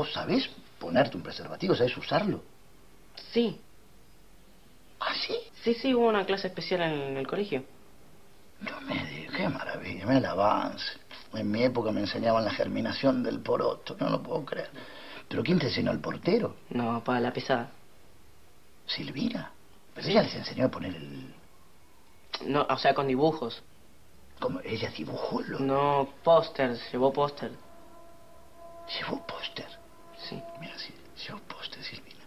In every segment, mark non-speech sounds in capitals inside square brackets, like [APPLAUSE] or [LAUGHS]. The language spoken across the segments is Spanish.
¿Vos sabés ponerte un preservativo? ¿Sabés usarlo? Sí. ¿Ah, sí? Sí, sí, hubo una clase especial en el colegio. No me digas, qué maravilla, me el avance. En mi época me enseñaban la germinación del poroto, no lo puedo creer. ¿Pero quién te enseñó el portero? No, para la pesada. ¿Silvina? Pero ella les enseñó a poner el... No, o sea, con dibujos. ¿Cómo? ¿Ella dibujó lo...? No, póster, llevó póster. ¿Llevó póster? Sí. Mira, sí, llevó póster, Silvina.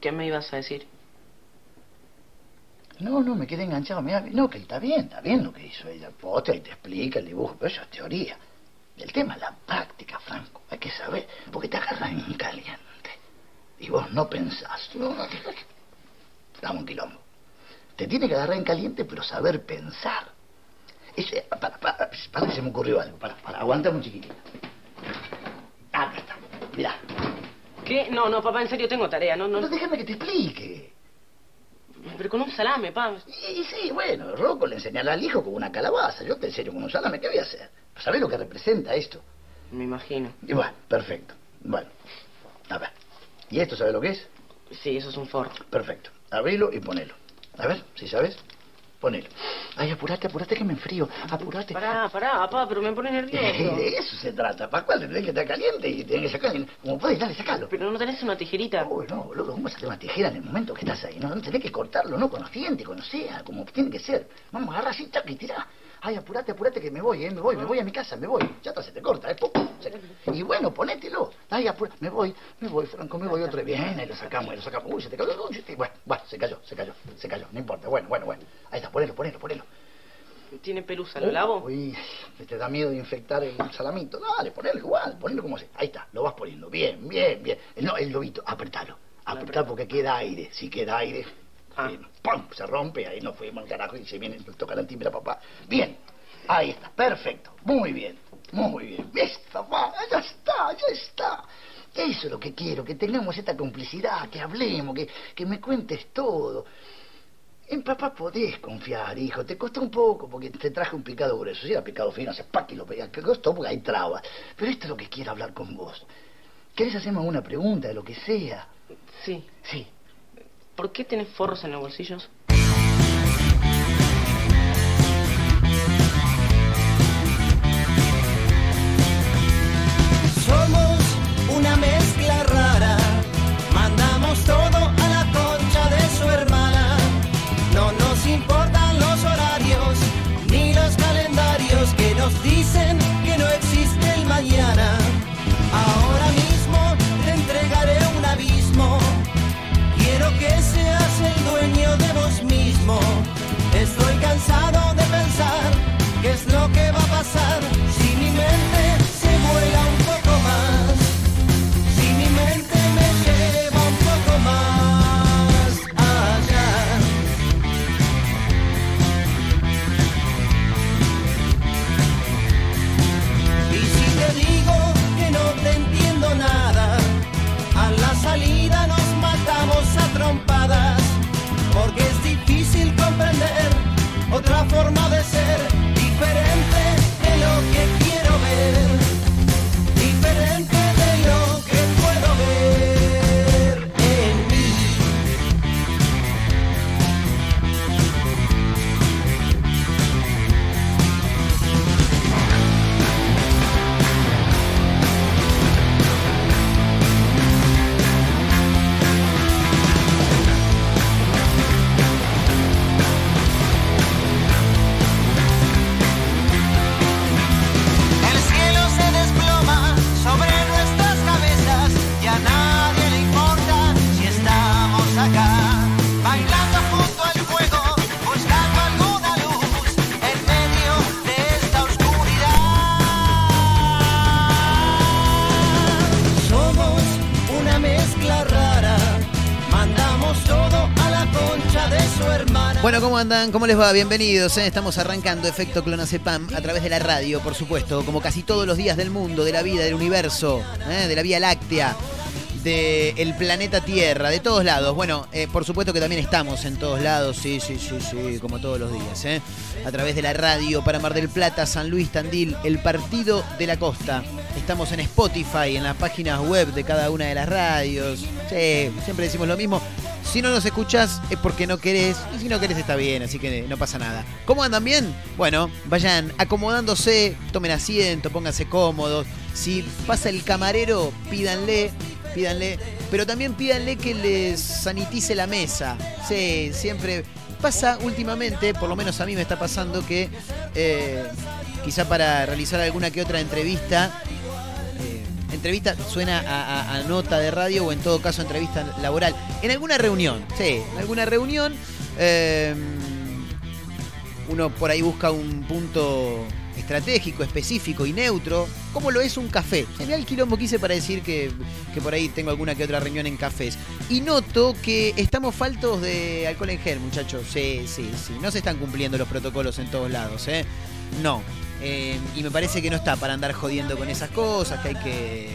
¿Qué me ibas a decir? No, no, me quedé enganchado. Mira, no, que está bien, está bien lo que hizo ella. El póster y te explica el dibujo, pero eso es teoría. El tema es la práctica, Franco. Hay que saber, porque te agarran en caliente. Y vos no pensás. No, no, Dame un quilombo. Te tiene que agarrar en caliente, pero saber pensar. Ese, para, para, para que se me ocurrió algo. Para, para, aguanta un chiquitito. Mirá. ¿Qué? No, no, papá, en serio tengo tarea, no, no. No, déjame que te explique. Pero con un salame, papá. Y, sí, bueno, Rocco le enseñará al hijo con una calabaza. Yo te enseño con un salame, ¿qué voy a hacer? ¿Sabés lo que representa esto? Me imagino. Y bueno, perfecto. Bueno, a ver. ¿Y esto sabes lo que es? Sí, eso es un forro. Perfecto. Abrilo y ponelo. A ver, si sabes, ponelo. Ay, apurate, apurate que me enfrío. Apurate. Pará, pará, papá, pero me pone nervioso. De eso se trata. ¿Para cuál? Tenés que estar caliente y tenés que sacarlo. Como podés, dale, sacalo. Pero no tenés una tijerita. Uy, no, boludo, ¿cómo hacer una tijera en el momento que estás ahí? No, no tenés que cortarlo, ¿no? Con los dientes, con sea, como tiene que ser. Vamos, agarra así, tac, y tirá. Ay, apurate, apurate que me voy, ¿eh? Me voy, me voy a mi casa, me voy. Ya está, se te corta, ¿eh? Pum, se- Y bueno, ponételo. Ay, apurate, me voy, me voy, Franco, me voy otra vez. Bien, ahí lo sacamos, ahí lo sacamos. Uy, se te cayó. Uy, se te- Bueno, bueno, se cayó, se cayó, se cayó. No importa, bueno, bueno, bueno. Ahí está, ponelo, ponelo, ponelo. Tiene pelusa, ¿lo lavo? Uy, te da miedo de infectar el salamito. Dale, ponelo igual, ponelo como sea. Ahí está, lo vas poniendo. Bien, bien, bien. No, el lobito, apretalo. Apretá porque queda aire. Si queda aire, Ah. ¡pum! se rompe. Ahí nos fuimos al carajo y se viene, nos toca la timbre a papá. Bien, ahí está, perfecto. Muy bien, muy bien. ¿Ves, papá? Ya está, ya está. Eso es lo que quiero, que tengamos esta complicidad, que hablemos, que, que me cuentes todo. En papá podés confiar, hijo. Te costó un poco porque te traje un picado grueso. Si era picado fino, hace pa' que lo pegas. Que costó porque hay trabas. Pero esto es lo que quiero hablar con vos. ¿Querés hacerme una pregunta de lo que sea? Sí. Sí. ¿Por qué tenés forros en los bolsillos? Estoy cansado de pensar qué es lo que va a pasar otra forma andan? ¿Cómo les va? Bienvenidos. ¿eh? Estamos arrancando Efecto Clonacepam a través de la radio, por supuesto, como casi todos los días del mundo, de la vida, del universo, ¿eh? de la Vía Láctea, del planeta Tierra, de todos lados. Bueno, eh, por supuesto que también estamos en todos lados, sí, sí, sí, sí, como todos los días. A través de la radio para Mar del Plata, San Luis, Tandil, el Partido de la Costa. Estamos en Spotify, en las páginas web de cada una de las radios. Sí, siempre decimos lo mismo. Si no nos escuchas es porque no querés. Y si no querés está bien, así que no pasa nada. ¿Cómo andan bien? Bueno, vayan acomodándose, tomen asiento, pónganse cómodos. Si pasa el camarero, pídanle, pídanle. Pero también pídanle que les sanitice la mesa. Sí, siempre pasa últimamente, por lo menos a mí me está pasando que eh, quizá para realizar alguna que otra entrevista entrevista suena a, nota de radio o en todo caso entrevista laboral. En alguna reunión, sí, en alguna reunión eh, uno por ahí busca un punto estratégico, específico y neutro, como lo es un café. Sería el quilombo que hice para decir que, que por ahí tengo alguna que otra reunión en cafés. Y noto que estamos faltos de alcohol en gel, muchachos. Sí, sí, sí. No se están cumpliendo los protocolos en todos lados, ¿eh? No. Eh, y me parece que no está para andar jodiendo con esas cosas, que hay que,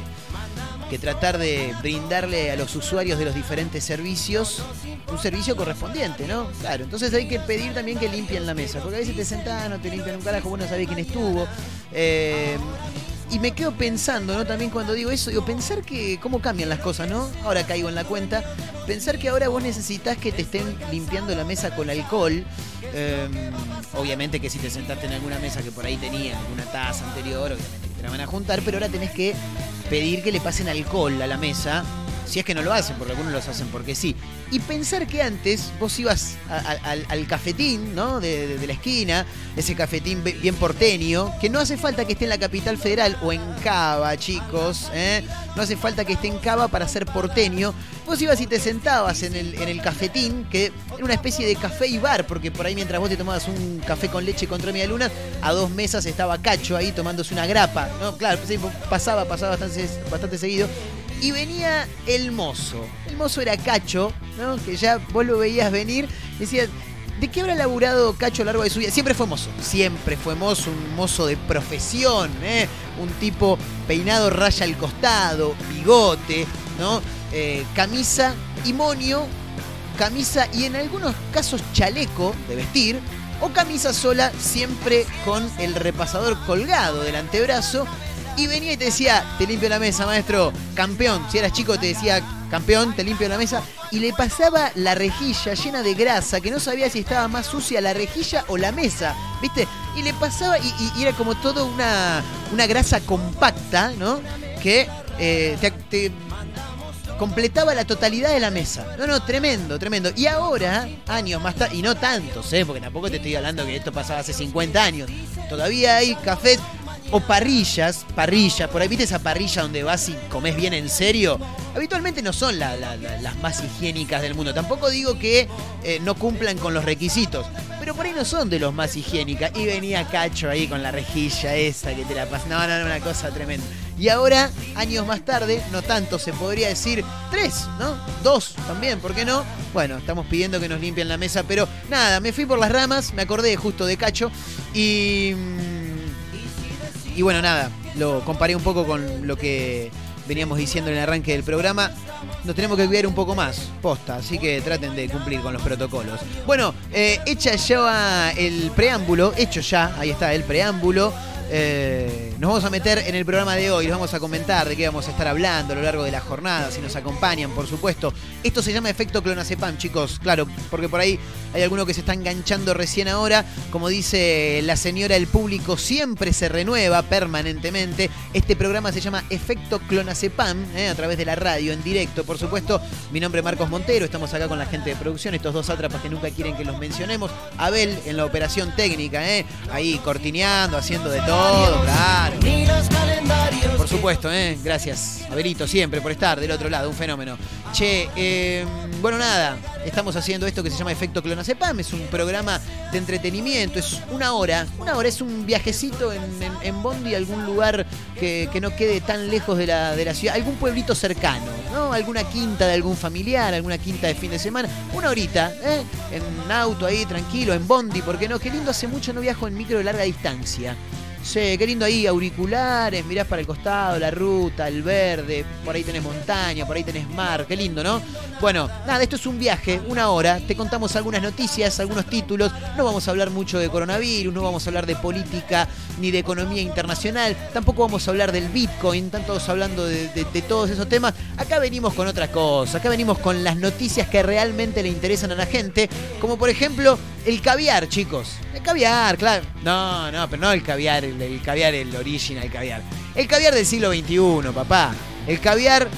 que tratar de brindarle a los usuarios de los diferentes servicios un servicio correspondiente, ¿no? Claro, entonces hay que pedir también que limpien la mesa, porque a veces te sentás, no te limpian un carajo, vos no sabés quién estuvo. Eh, y me quedo pensando, ¿no? También cuando digo eso, digo, pensar que cómo cambian las cosas, ¿no? Ahora caigo en la cuenta. Pensar que ahora vos necesitas que te estén limpiando la mesa con alcohol. Eh, obviamente que si te sentaste en alguna mesa que por ahí tenía alguna taza anterior, obviamente que te la van a juntar, pero ahora tenés que pedir que le pasen alcohol a la mesa. Si es que no lo hacen, porque algunos los hacen porque sí. Y pensar que antes vos ibas a- al, cafetín, ¿no? De, de- de la esquina, ese cafetín bien porteño, que no hace falta que esté en la capital federal o en Cava, chicos, ¿eh? No hace falta que esté en Cava para ser porteño. Vos ibas y te sentabas en el, cafetín, que era una especie de café y bar, porque por ahí mientras vos te tomabas un café con leche contra media luna, a dos mesas estaba Cacho ahí tomándose una grapa, ¿no? Claro, pasaba, pasaba bastante, bastante seguido. Y venía el mozo. El mozo era Cacho, ¿no? Que ya vos lo veías venir. Decías, ¿de qué habrá laburado Cacho a lo largo de su vida? Siempre fue mozo. Siempre fue mozo, un mozo de profesión, ¿eh? Un tipo peinado raya al costado, bigote, ¿no? Eh, camisa y monio, camisa y en algunos casos chaleco de vestir, o camisa sola, siempre con el repasador colgado del antebrazo. Y venía y te decía, te limpio la mesa, maestro, campeón. Si eras chico te decía, campeón, te limpio la mesa. Y le pasaba la rejilla llena de grasa, que no sabía si estaba más sucia la rejilla o la mesa, ¿viste? Y le pasaba, y, era como todo una, una grasa compacta, ¿no? Que eh, te- te completaba la totalidad de la mesa. No, no, tremendo, tremendo. Y ahora, años más tarde, y no tantos, ¿eh? porque tampoco te estoy hablando que esto pasaba hace 50 años. Todavía hay cafés o parrillas, parrillas, por ahí viste esa parrilla donde vas y comes bien en serio. Habitualmente no son la- la- la- las más higiénicas del mundo. Tampoco digo que eh, no cumplan con los requisitos, pero por ahí no son de los más higiénicas. Y venía Cacho ahí con la rejilla esa que te la pasa. No, no, no, una cosa tremenda. Y ahora, años más tarde, no tanto, se podría decir tres, ¿no? Dos también, ¿por qué no? Bueno, estamos pidiendo que nos limpien la mesa, pero nada, me fui por las ramas, me acordé justo de Cacho y... Y bueno, nada, lo comparé un poco con lo que veníamos diciendo en el arranque del programa. Nos tenemos que cuidar un poco más, posta, así que traten de cumplir con los protocolos. Bueno, eh, hecha ya el preámbulo, hecho ya, ahí está el preámbulo. Eh, nos vamos a meter en el programa de hoy, les vamos a comentar de qué vamos a estar hablando a lo largo de la jornada, si nos acompañan, por supuesto. Esto se llama efecto clonazepam, chicos, claro, porque por ahí hay alguno que se está enganchando recién ahora. Como dice la señora, el público siempre se renueva permanentemente. Este programa se llama Efecto Clonazepam, ¿eh? a través de la radio, en directo, por supuesto. Mi nombre es Marcos Montero, estamos acá con la gente de producción, estos dos sátrapas que nunca quieren que los mencionemos. Abel en la operación técnica, ¿eh? ahí cortineando, haciendo de todo, claro. Los calendarios. Por supuesto, ¿eh? gracias, Abelito, siempre por estar del otro lado, un fenómeno. Che, eh, bueno, nada, estamos haciendo esto que se llama Efecto Clonazepam, es un programa de entretenimiento, es una hora, una hora, es un viajecito en, en, en Bondi, algún lugar que, que no quede tan lejos de la, de la ciudad, algún pueblito cercano, ¿no? Alguna quinta de algún familiar, alguna quinta de fin de semana, una horita, ¿eh? En auto ahí, tranquilo, en Bondi, porque no, qué lindo, hace mucho no viajo en micro de larga distancia. Sí, qué lindo ahí, auriculares, mirás para el costado, la ruta, el verde, por ahí tenés montaña, por ahí tenés mar, qué lindo, ¿no? Bueno, nada, esto es un viaje, una hora, te contamos algunas noticias, algunos títulos, no vamos a hablar mucho de coronavirus, no vamos a hablar de política ni de economía internacional, tampoco vamos a hablar del Bitcoin, están hablando de, de- de todos esos temas, acá venimos con otra cosa, acá venimos con las noticias que realmente le interesan a la gente, como por ejemplo el caviar, chicos, el caviar, claro, no, no, pero no el caviar, el, caviar, el original caviar, el caviar del siglo XXI, papá, el caviar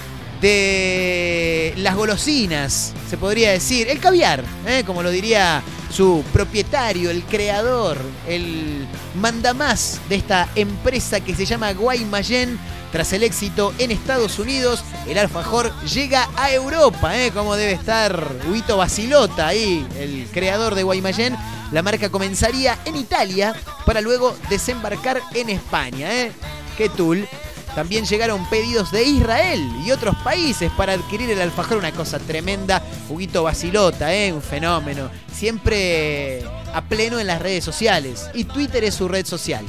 de las golosinas, se podría decir. El caviar, ¿eh? como lo diría su propietario, el creador, el mandamás de esta empresa que se llama Guaymallén. Tras el éxito en Estados Unidos, el alfajor llega a Europa, ¿eh? como debe estar Huito Basilota ahí, el creador de Guaymallén. La marca comenzaría en Italia para luego desembarcar en España. ¿eh? ¡Qué tul! También llegaron pedidos de Israel y otros países para adquirir el alfajor, una cosa tremenda. Huguito Basilota, ¿eh? un fenómeno. Siempre a pleno en las redes sociales. Y Twitter es su red social.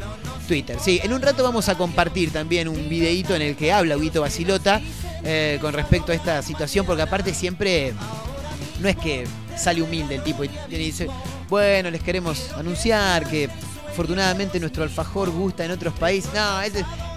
Twitter, sí. En un rato vamos a compartir también un videíto en el que habla Huguito Basilota eh, con respecto a esta situación, porque aparte siempre no es que sale humilde el tipo y y dice, bueno, les queremos anunciar que afortunadamente nuestro alfajor gusta en otros países. No,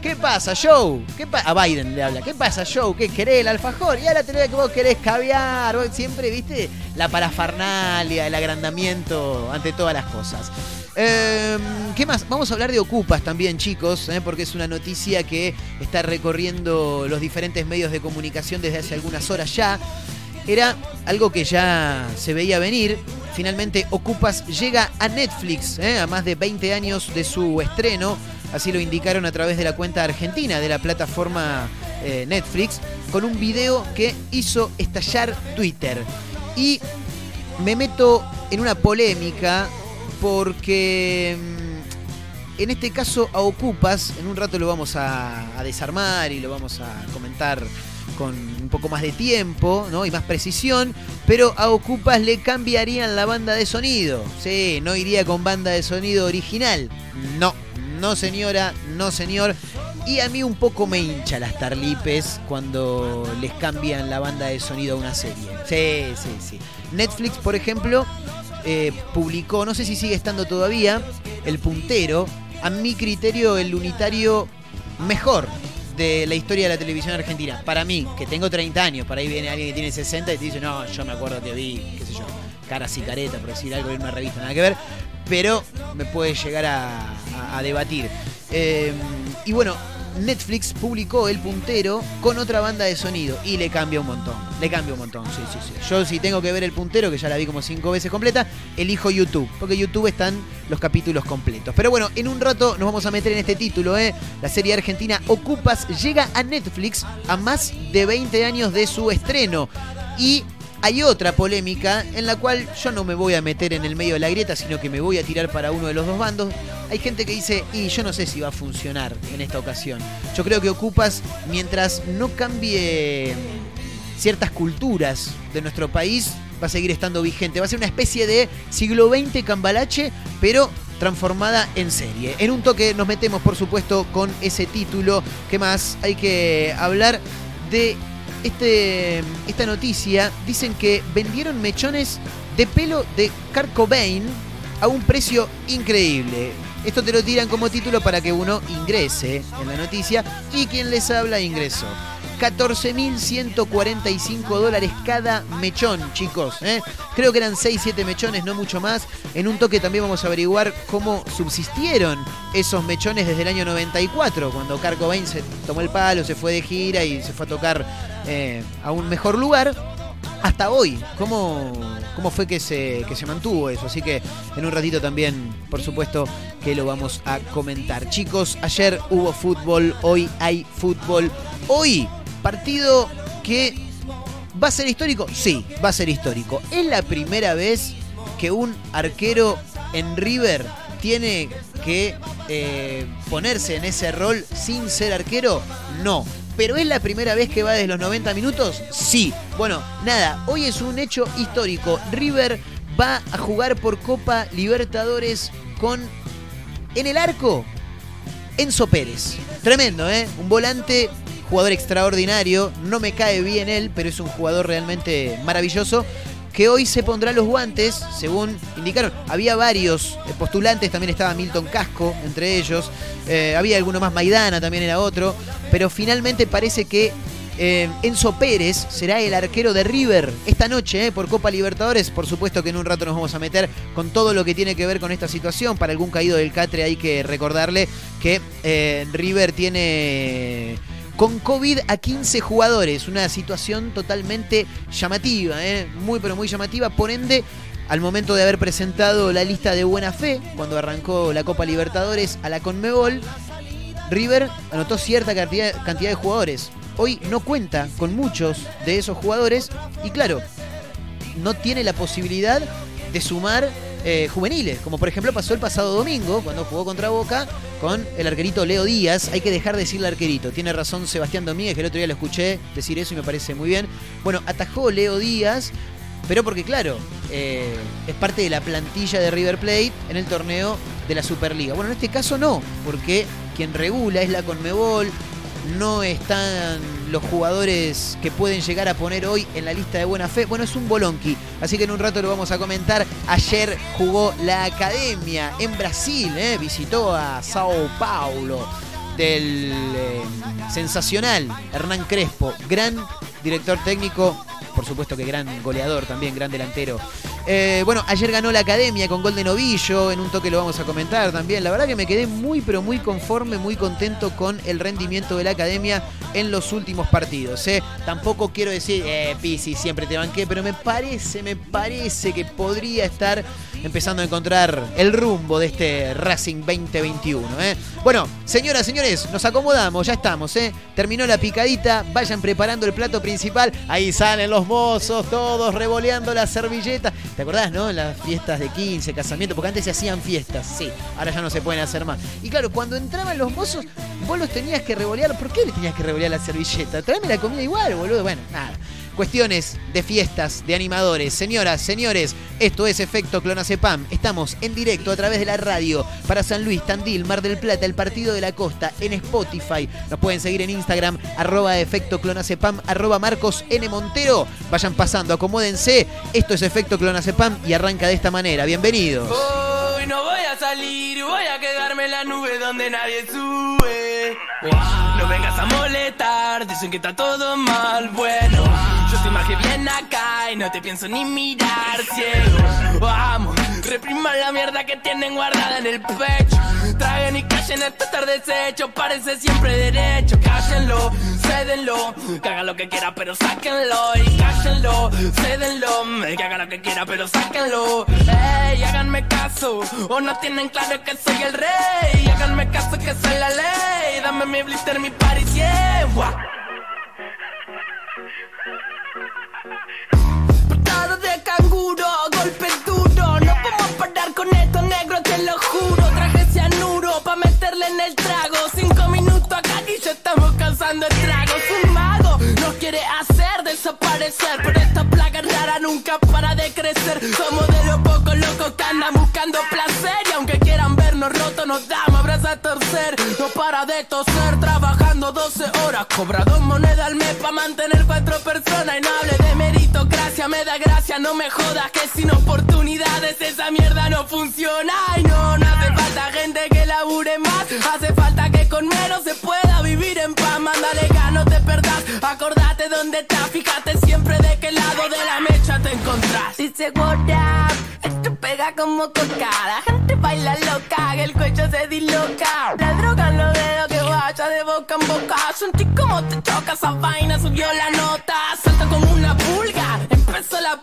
¿qué pasa, Joe? ¿Qué a Biden le habla, ¿qué pasa, Joe? ¿Qué querés el alfajor? Y ahora te que vos querés caviar. Vos siempre, viste, la parafernalia, el agrandamiento ante todas las cosas. Eh, ¿Qué más? Vamos a hablar de Ocupas también, chicos, eh, porque es una noticia que está recorriendo los diferentes medios de comunicación desde hace algunas horas ya. Era algo que ya se veía venir. Finalmente, Ocupas llega a Netflix, eh, a más de 20 años de su estreno. Así lo indicaron a través de la cuenta argentina de la plataforma eh, Netflix, con un video que hizo estallar Twitter. Y me meto en una polémica porque mm, en este caso a Ocupas, en un rato lo vamos a, desarmar y lo vamos a comentar con un poco más de tiempo ¿no? y más precisión, pero a Ocupas le cambiarían la banda de sonido. Sí, no iría con banda de sonido original. No, no señora, no señor. Y a mí un poco me hincha las tarlipes cuando les cambian la banda de sonido a una serie. Sí, sí, sí. Netflix, por ejemplo, eh, publicó, no sé si sigue estando todavía, el puntero, a mi criterio el unitario mejor de la historia de la televisión argentina. Para mí, que tengo 30 años, para ahí viene alguien que tiene 60 y te dice, no, yo me acuerdo que vi, qué sé yo, caras y careta, por decir algo en una revista, nada que ver, pero me puede llegar a debatir. Eh, y bueno, Netflix publicó el puntero con otra banda de sonido y le cambia un montón. Le cambia un montón, sí, sí, sí. Yo si tengo que ver el puntero, que ya la vi como cinco veces completa, elijo YouTube, porque YouTube están los capítulos completos. Pero bueno, en un rato nos vamos a meter en este título, ¿eh? La serie argentina Ocupas llega a Netflix a más de 20 años de su estreno. Y hay otra polémica en la cual yo no me voy a meter en el medio de la grieta, sino que me voy a tirar para uno de los dos bandos. Hay gente que dice, y yo no sé si va a funcionar en esta ocasión. Yo creo que Ocupas, mientras no cambie ciertas culturas de nuestro país, va a seguir estando vigente. Va a ser una especie de siglo XX cambalache, pero transformada en serie. En un toque nos metemos, por supuesto, con ese título. ¿Qué más? Hay que hablar de este, esta noticia. Dicen que vendieron mechones de pelo de Kurt a un precio increíble. Esto te lo tiran como título para que uno ingrese en la noticia y quien les habla ingresó. 14.145 dólares cada mechón, chicos. ¿eh? Creo que eran 6-7 mechones, no mucho más. En un toque también vamos a averiguar cómo subsistieron esos mechones desde el año 94, cuando Kurt Cobain se tomó el palo, se fue de gira y se fue a tocar eh, a un mejor lugar hasta hoy. ¿Cómo, cómo fue que se, que se mantuvo eso? Así que en un ratito también, por supuesto, que lo vamos a comentar. Chicos, ayer hubo fútbol, hoy hay fútbol. Hoy, partido que va a ser histórico. Sí, va a ser histórico. Es la primera vez que un arquero en River tiene que eh, ponerse en ese rol sin ser arquero. No. ¿Pero es la primera vez que va desde los 90 minutos? Sí. Bueno, nada, hoy es un hecho histórico. River va a jugar por Copa Libertadores con en el arco Enzo Pérez. Tremendo, ¿eh? Un volante, jugador extraordinario. No me cae bien él, pero es un jugador realmente maravilloso que hoy se pondrá los guantes, según indicaron. Había varios eh, postulantes, también estaba Milton Casco entre ellos, eh, había alguno más, Maidana también era otro, pero finalmente parece que eh, Enzo Pérez será el arquero de River esta noche por Copa Libertadores. Por supuesto que en un rato nos vamos a meter con todo lo que tiene que ver con esta situación. Para algún caído del Catre hay que recordarle que River tiene con COVID a 15 jugadores. Una situación totalmente llamativa, ¿eh? muy pero muy llamativa. Por ende, al momento de haber presentado la lista de buena fe, cuando arrancó la Copa Libertadores a la Conmebol, River anotó cierta cantidad, cantidad de jugadores. Hoy no cuenta con muchos de esos jugadores y claro, no tiene la posibilidad de sumar eh, juveniles, como por ejemplo pasó el pasado domingo cuando jugó contra Boca con el arquerito Leo Díaz. Hay que dejar de decirle arquerito. Tiene razón Sebastián Domínguez, que el otro día lo escuché decir eso y me parece muy bien. Bueno, atajó Leo Díaz, pero porque claro, eh, es parte de la plantilla de River Plate en el torneo de la Superliga. Bueno, en este caso no, porque quien regula es la Conmebol, no están los jugadores que pueden llegar a poner hoy en la lista de buena fe. Bueno, es un bolonqui, así que en un rato lo vamos a comentar. Ayer jugó la academia en Brasil, ¿eh? visitó a Sao Paulo del eh, sensacional Hernán Crespo, gran director técnico, por supuesto que gran goleador también, gran delantero. Eh, bueno, ayer ganó la academia con gol de novillo, en un toque lo vamos a comentar también. La verdad que me quedé muy, pero muy conforme, muy contento con el rendimiento de la academia en los últimos partidos. ¿eh? Tampoco quiero decir, eh, Pisi, siempre te banqué, pero me parece, me parece que podría estar empezando a encontrar el rumbo de este Racing 2021. ¿eh? Bueno, señoras, señores, nos acomodamos, ya estamos. ¿eh? Terminó la picadita, vayan preparando el plato principal. Ahí salen los mozos, todos revoleando la servilleta. ¿Te acordás, no? Las fiestas de 15, casamiento, porque antes se hacían fiestas, sí, ahora ya no se pueden hacer más. Y claro, cuando entraban los mozos, vos los tenías que revolear. ¿Por qué les tenías que revolear la servilleta? Tráeme la comida igual, boludo. Bueno, nada. Cuestiones de fiestas, de animadores. Señoras, señores, esto es Efecto Clonacepam. Estamos en directo a través de la radio para San Luis, Tandil, Mar del Plata, el Partido de la Costa, en Spotify. Nos pueden seguir en Instagram, arroba Efecto Clonacepam, arroba Marcos N. Montero. Vayan pasando, acomódense. Esto es Efecto Clonacepam y arranca de esta manera. Bienvenidos. Hoy no voy a salir, voy a quedarme en la nube donde nadie sube. No vengas a molestar, dicen que está todo mal, bueno. Yo soy más bien acá y no te pienso ni mirar, ciego. Vamos, repriman la mierda que tienen guardada en el pecho. Traguen y callen esto estar deshecho, parece siempre derecho. Cállenlo, cédenlo, que haga lo que quiera, pero sáquenlo. Y cállenlo, cédenlo, que haga lo que quiera, pero sáquenlo. Ey, háganme caso, o no tienen claro que soy el rey. Háganme caso que soy la ley. Dame mi blister, mi party, yeah. Patada de canguro, golpe duro. No podemos parar con esto, negro, te lo juro. Traje cianuro pa' meterle en el trago. Cinco minutos acá y ya estamos cansando estragos. Un mago nos quiere hacer desaparecer. Pero esta plaga rara nunca para de crecer. Somos de los pocos locos que andan buscando placer. Y aunque quieran vernos rotos, nos damos abrazos a torcer. No para de toser, trabajando 12 horas. Cobra dos monedas al mes pa' mantener cuatro personas. Y no hable de meritocracia, me da gracia, no me jodas. Que sin oportunidades esa mierda no funciona. Y no, no hace falta gente que labure más. Hace falta que con menos se pueda vivir en paz. Mándale gas, no te perdás. Acordate dónde estás, fíjate siempre de qué lado de la mecha te encontrás. Dice what up, esto pega como coca. La gente baila loca, que el cuello se disloca. La droga los dedos que vaya de boca en boca. Sentí como te choca esa vaina, subió la nota. Salta como una pulga, empezó la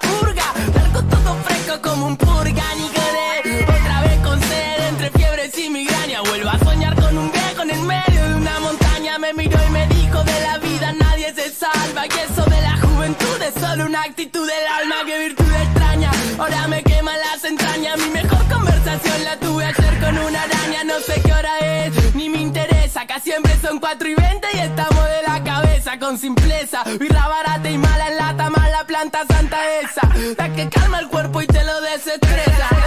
actitud del alma. Que virtud extraña, ahora me quema las entrañas. Mi mejor conversación la tuve ayer con una araña. No sé qué hora es, ni me interesa. Acá siempre son 4 y 20 y estamos de la cabeza con simpleza. Birra barata y mala en lata, mala planta santa esa. La que calma el cuerpo y te lo desestresa.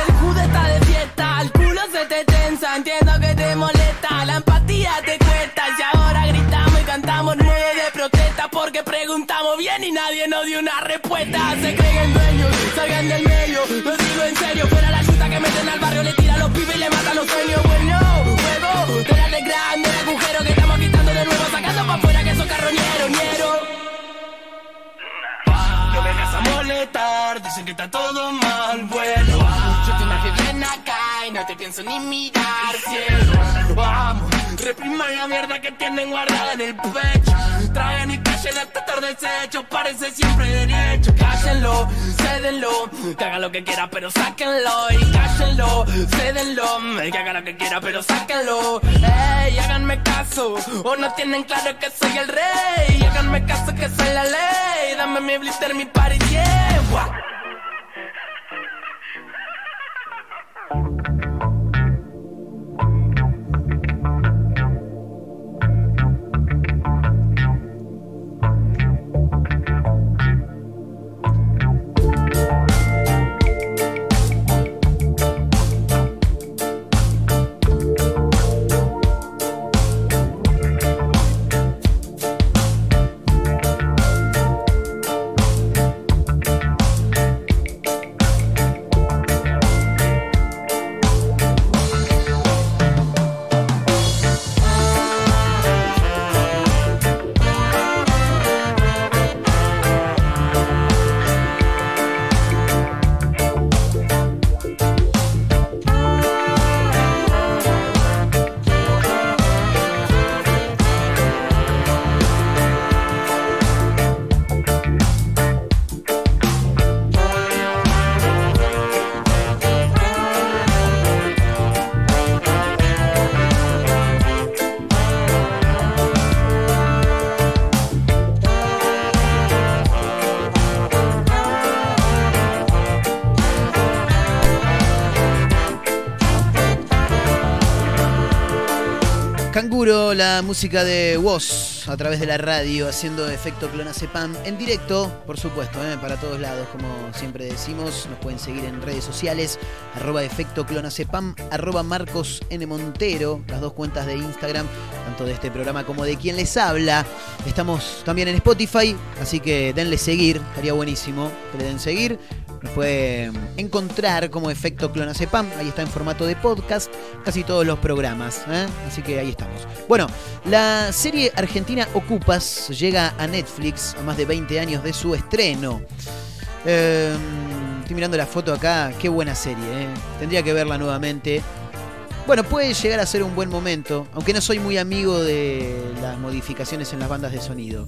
Bien y nadie nos dio una respuesta. Se creen dueños, salgan del medio, lo digo en serio. Fuera la chuta que meten al barrio, le tiran los pibes y le matan los sueños. Bueno, huevo, de grande el agujero que estamos quitando de nuevo, sacando pa' afuera que son carroñeros, ñeros. No vengas a molestar, dicen que está todo mal, bueno. Yo te una fiebre acá y no te pienso ni mirar, cielo. Vamos, repriman la mierda que tienen guardada en el pecho. Traen y estar deshecho, parece siempre derecho. Cállenlo, cédenlo, que haga lo que quiera, pero sáquenlo. Y cállenlo, cédenlo, que haga lo que quiera, pero sáquenlo. Ey, háganme caso, o no tienen claro que soy el rey. Háganme caso que soy la ley. Dame mi blister, mi party, yeah. La música de Woz a través de la radio, haciendo efecto clonazepam en directo, por supuesto, ¿eh? para todos lados, como siempre decimos. Nos pueden seguir en redes sociales, arroba efecto clonazepam, arroba Marcos N. Montero, las dos cuentas de Instagram, tanto de este programa como de quien les habla. Estamos también en Spotify, así que denle seguir, estaría buenísimo que le den seguir. Nos puede encontrar como efecto clonazepam. Ahí está en formato de podcast. Casi todos los programas. ¿eh? Así que ahí estamos. Bueno, la serie argentina Ocupas llega a Netflix a más de 20 años de su estreno. Eh, estoy mirando la foto acá. Qué buena serie. ¿eh? Tendría que verla nuevamente. Bueno, puede llegar a ser un buen momento, aunque no soy muy amigo de las modificaciones en las bandas de sonido.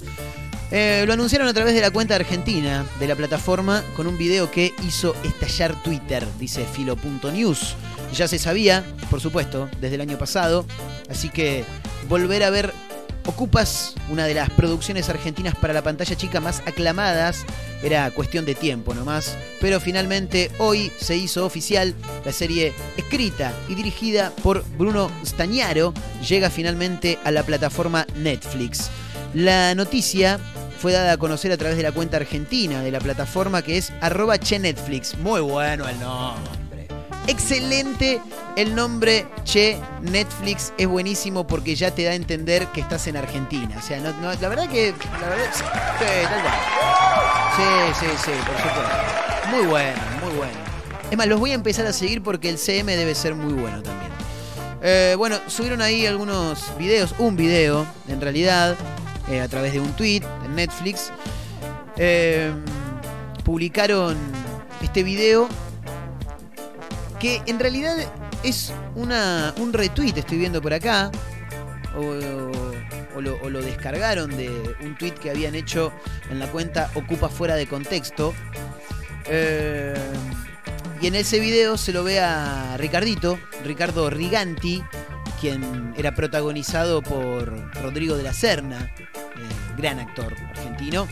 Eh, lo anunciaron a través de la cuenta argentina de la plataforma con un video que hizo estallar Twitter, dice filo.news. Ya se sabía, por supuesto, desde el año pasado, así que volver a ver Ocupas, una de las producciones argentinas para la pantalla chica más aclamadas, era cuestión de tiempo nomás, pero finalmente hoy se hizo oficial la serie escrita y dirigida por Bruno Stagnaro, llega finalmente a la plataforma Netflix. La noticia fue dada a conocer a través de la cuenta argentina de la plataforma que es arroba che Netflix. Muy bueno el nombre. Excelente el nombre Che Netflix es buenísimo porque ya te da a entender que estás en Argentina. O sea, no- no- la verdad que. La sí, sí. Sí, por supuesto. Muy bueno, muy bueno. Es más, los voy a empezar a seguir porque el CM debe ser muy bueno también. Eh, bueno, subieron ahí algunos videos, un video en realidad, eh, a través de un tweet Netflix. Eh, publicaron este video que en realidad es una, un retweet, estoy viendo por acá, o, lo, descargaron de un tweet que habían hecho en la cuenta Ocupa Fuera de Contexto. Eh, y en ese video se lo ve a Ricardito, Ricardo Riganti, quien era protagonizado por Rodrigo de la Serna, gran actor argentino.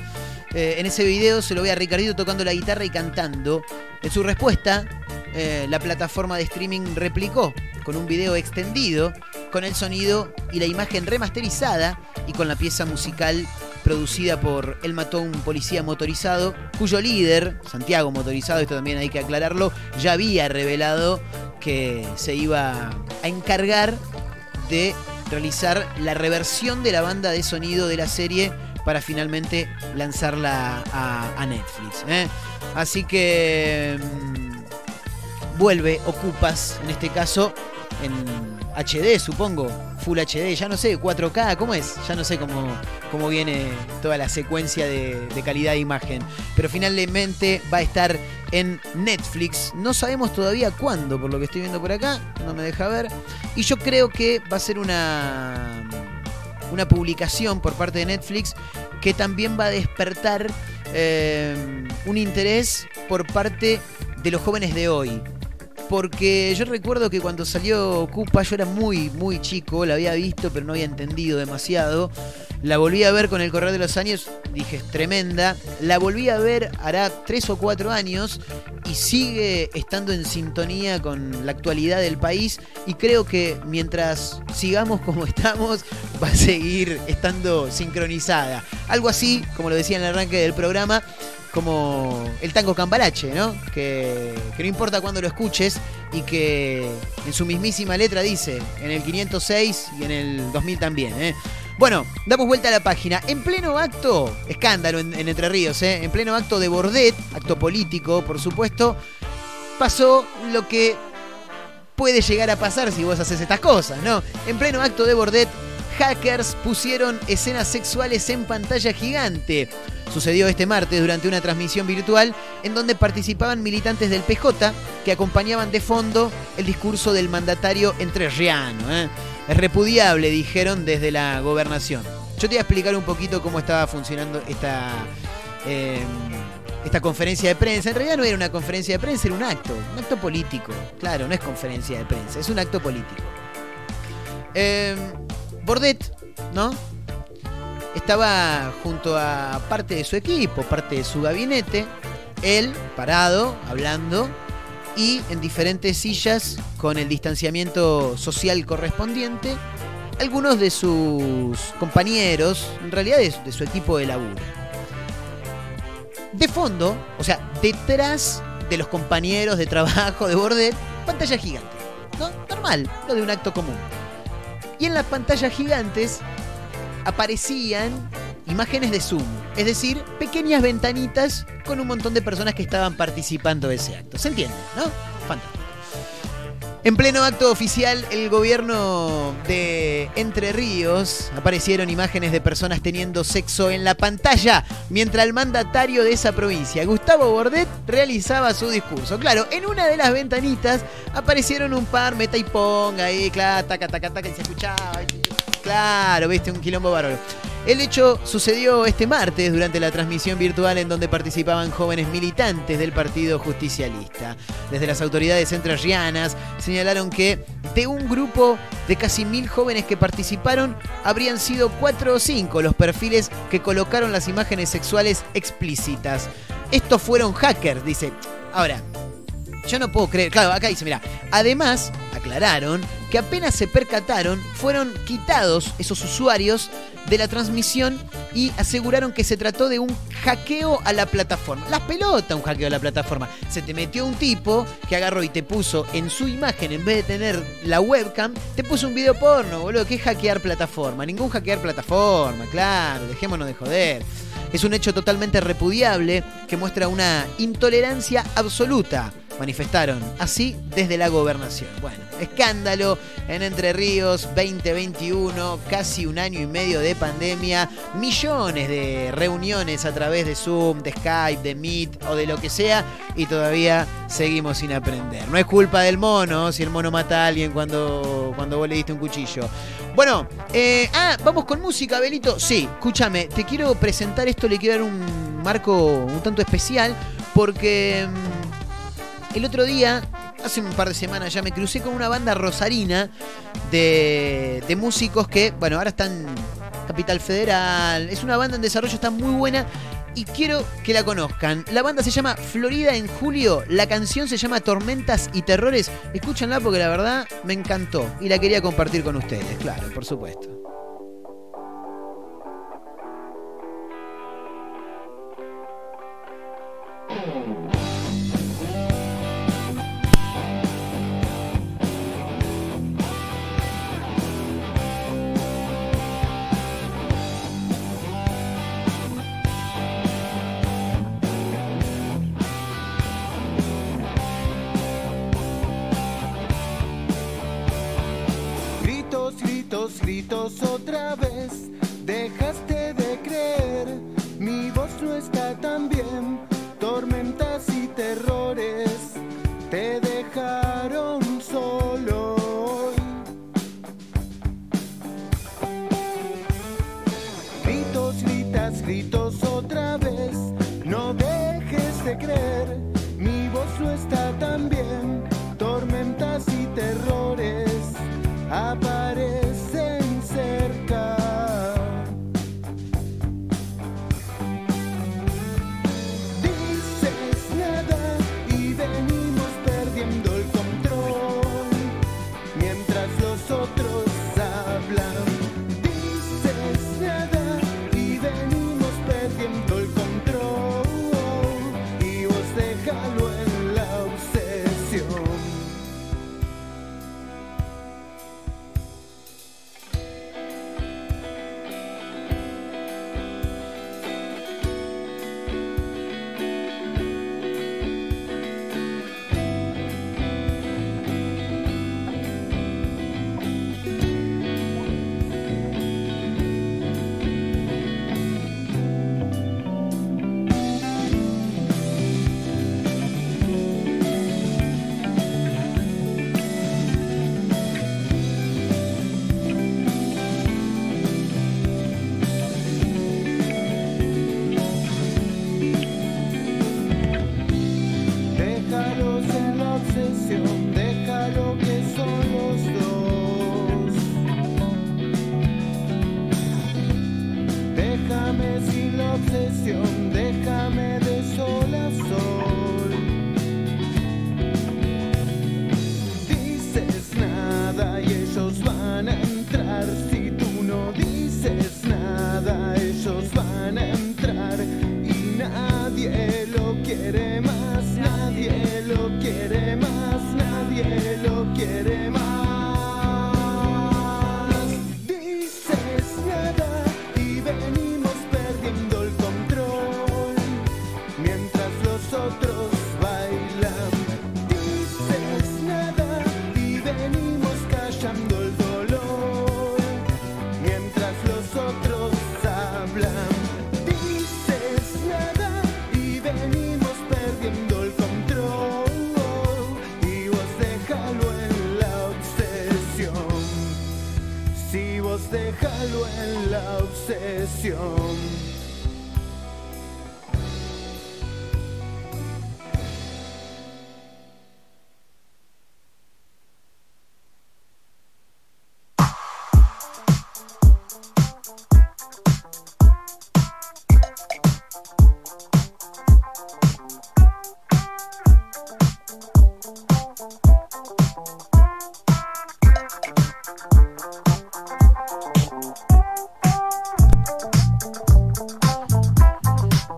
Eh, en ese video se lo ve a Ricardito tocando la guitarra y cantando. En su respuesta, eh, la plataforma de streaming replicó con un video extendido, con el sonido y la imagen remasterizada y con la pieza musical producida por El Mató un Policía Motorizado, cuyo líder, Santiago Motorizado, esto también hay que aclararlo, ya había revelado que se iba a encargar de realizar la reversión de la banda de sonido de la serie para finalmente lanzarla a, Netflix. ¿eh? Así que mm, vuelve Ocupas, en este caso en HD, supongo, Full HD, ya no sé, 4K, ¿cómo es? Ya no sé cómo, cómo viene toda la secuencia de, de calidad de imagen. Pero finalmente va a estar en Netflix. No sabemos todavía cuándo, por lo que estoy viendo por acá, no me deja ver. Y yo creo que va a ser una, una publicación por parte de Netflix que también va a despertar eh, un interés por parte de los jóvenes de hoy. Porque yo recuerdo que cuando salió Cupa yo era muy, muy chico, la había visto pero no había entendido demasiado. La volví a ver con el correr de los años, dije es tremenda. La volví a ver hará tres o cuatro años y sigue estando en sintonía con la actualidad del país. Y creo que mientras sigamos como estamos, va a seguir estando sincronizada. Algo así, como lo decía en el arranque del programa, como el tango cambalache, ¿no? Que, que no importa cuándo lo escuches y que en su mismísima letra dice, en el 506 y en el 2000 también, ¿eh? Bueno, damos vuelta a la página. En pleno acto, escándalo en, en Entre Ríos, ¿eh? en pleno acto de Bordet, acto político, por supuesto, pasó lo que puede llegar a pasar si vos haces estas cosas, ¿no? En pleno acto de Bordet, hackers pusieron escenas sexuales en pantalla gigante. Sucedió este martes durante una transmisión virtual en donde participaban militantes del PJ que acompañaban de fondo el discurso del mandatario entrerriano. ¿eh? Es repudiable, dijeron desde la gobernación. Yo te voy a explicar un poquito cómo estaba funcionando esta, eh, esta conferencia de prensa. En realidad no era una conferencia de prensa, era un acto, un acto político. Claro, no es conferencia de prensa, es un acto político. Eh, Bordet, ¿no? Estaba junto a parte de su equipo, parte de su gabinete, él parado, hablando, y en diferentes sillas con el distanciamiento social correspondiente, algunos de sus compañeros, en realidad de, de su equipo de laburo. De fondo, o sea, detrás de los compañeros de trabajo de Bordet, pantalla gigante. ¿no? Normal, lo de un acto común. Y en las pantallas gigantes aparecían imágenes de Zoom, es decir, pequeñas ventanitas con un montón de personas que estaban participando de ese acto. ¿Se entiende? ¿No? Fantástico. En pleno acto oficial, el gobierno de Entre Ríos aparecieron imágenes de personas teniendo sexo en la pantalla mientras el mandatario de esa provincia, Gustavo Bordet, realizaba su discurso. Claro, en una de las ventanitas aparecieron un par meta y ponga ahí, claro, taca, taca, taca, y se escuchaba. Claro, viste, un quilombo bárbaro. El hecho sucedió este martes durante la transmisión virtual en donde participaban jóvenes militantes del Partido Justicialista. Desde las autoridades entrerrianas señalaron que de un grupo de casi mil jóvenes que participaron, habrían sido cuatro o cinco los perfiles que colocaron las imágenes sexuales explícitas. Estos fueron hackers, dice. Ahora, yo no puedo creer. Claro, acá dice, mira. Además, aclararon que apenas se percataron, fueron quitados esos usuarios de la transmisión y aseguraron que se trató de un hackeo a la plataforma. Las pelotas, un hackeo a la plataforma. Se te metió un tipo que agarró y te puso en su imagen, en vez de tener la webcam, te puso un video porno, boludo. ¿Qué es hackear plataforma? Ningún hackear plataforma, claro, dejémonos de joder. Es un hecho totalmente repudiable que muestra una intolerancia absoluta manifestaron así desde la gobernación. Bueno, escándalo en Entre Ríos 2021, casi un año y medio de pandemia, millones de reuniones a través de Zoom, de Skype, de Meet o de lo que sea y todavía seguimos sin aprender. No es culpa del mono si el mono mata a alguien cuando, cuando vos le diste un cuchillo. Bueno, eh, ah, vamos con música, Belito. Sí, escúchame, te quiero presentar esto, le quiero dar un marco un tanto especial porque... El otro día, hace un par de semanas ya me crucé con una banda rosarina de, de músicos que, bueno, ahora están Capital Federal. Es una banda en desarrollo, está muy buena y quiero que la conozcan. La banda se llama Florida en Julio, la canción se llama Tormentas y Terrores. Escúchanla porque la verdad me encantó y la quería compartir con ustedes, claro, por supuesto.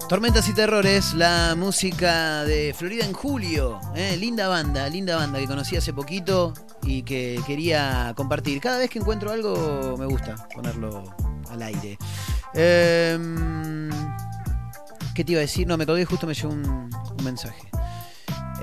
Tormentas y Terrores, la música de Florida en Julio. ¿eh? Linda banda, linda banda que conocí hace poquito y que quería compartir. Cada vez que encuentro algo me gusta ponerlo al aire. Em, ¿Qué te iba a decir? No, me colgué, justo me llegó un, un mensaje.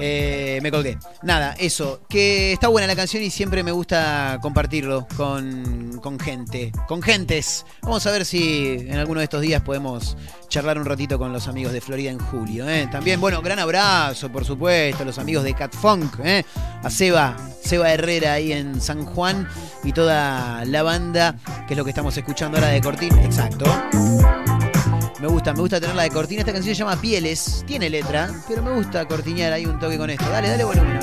Eh, me colgué. Nada, eso. Que está buena la canción y siempre me gusta compartirlo con, con gente. Con gentes. Vamos a ver si en alguno de estos días podemos charlar un ratito con los amigos de Florida en julio. ¿eh? También, bueno, gran abrazo, por supuesto, a los amigos de Cat Funk. ¿eh? A Seba, Seba Herrera ahí en San Juan y toda la banda, que es lo que estamos escuchando ahora de Cortín. Exacto. Me gusta, me gusta tenerla de cortina. Esta canción se llama Pieles. Tiene letra, pero me gusta cortiñar ahí un toque con esto. Dale, dale volumen.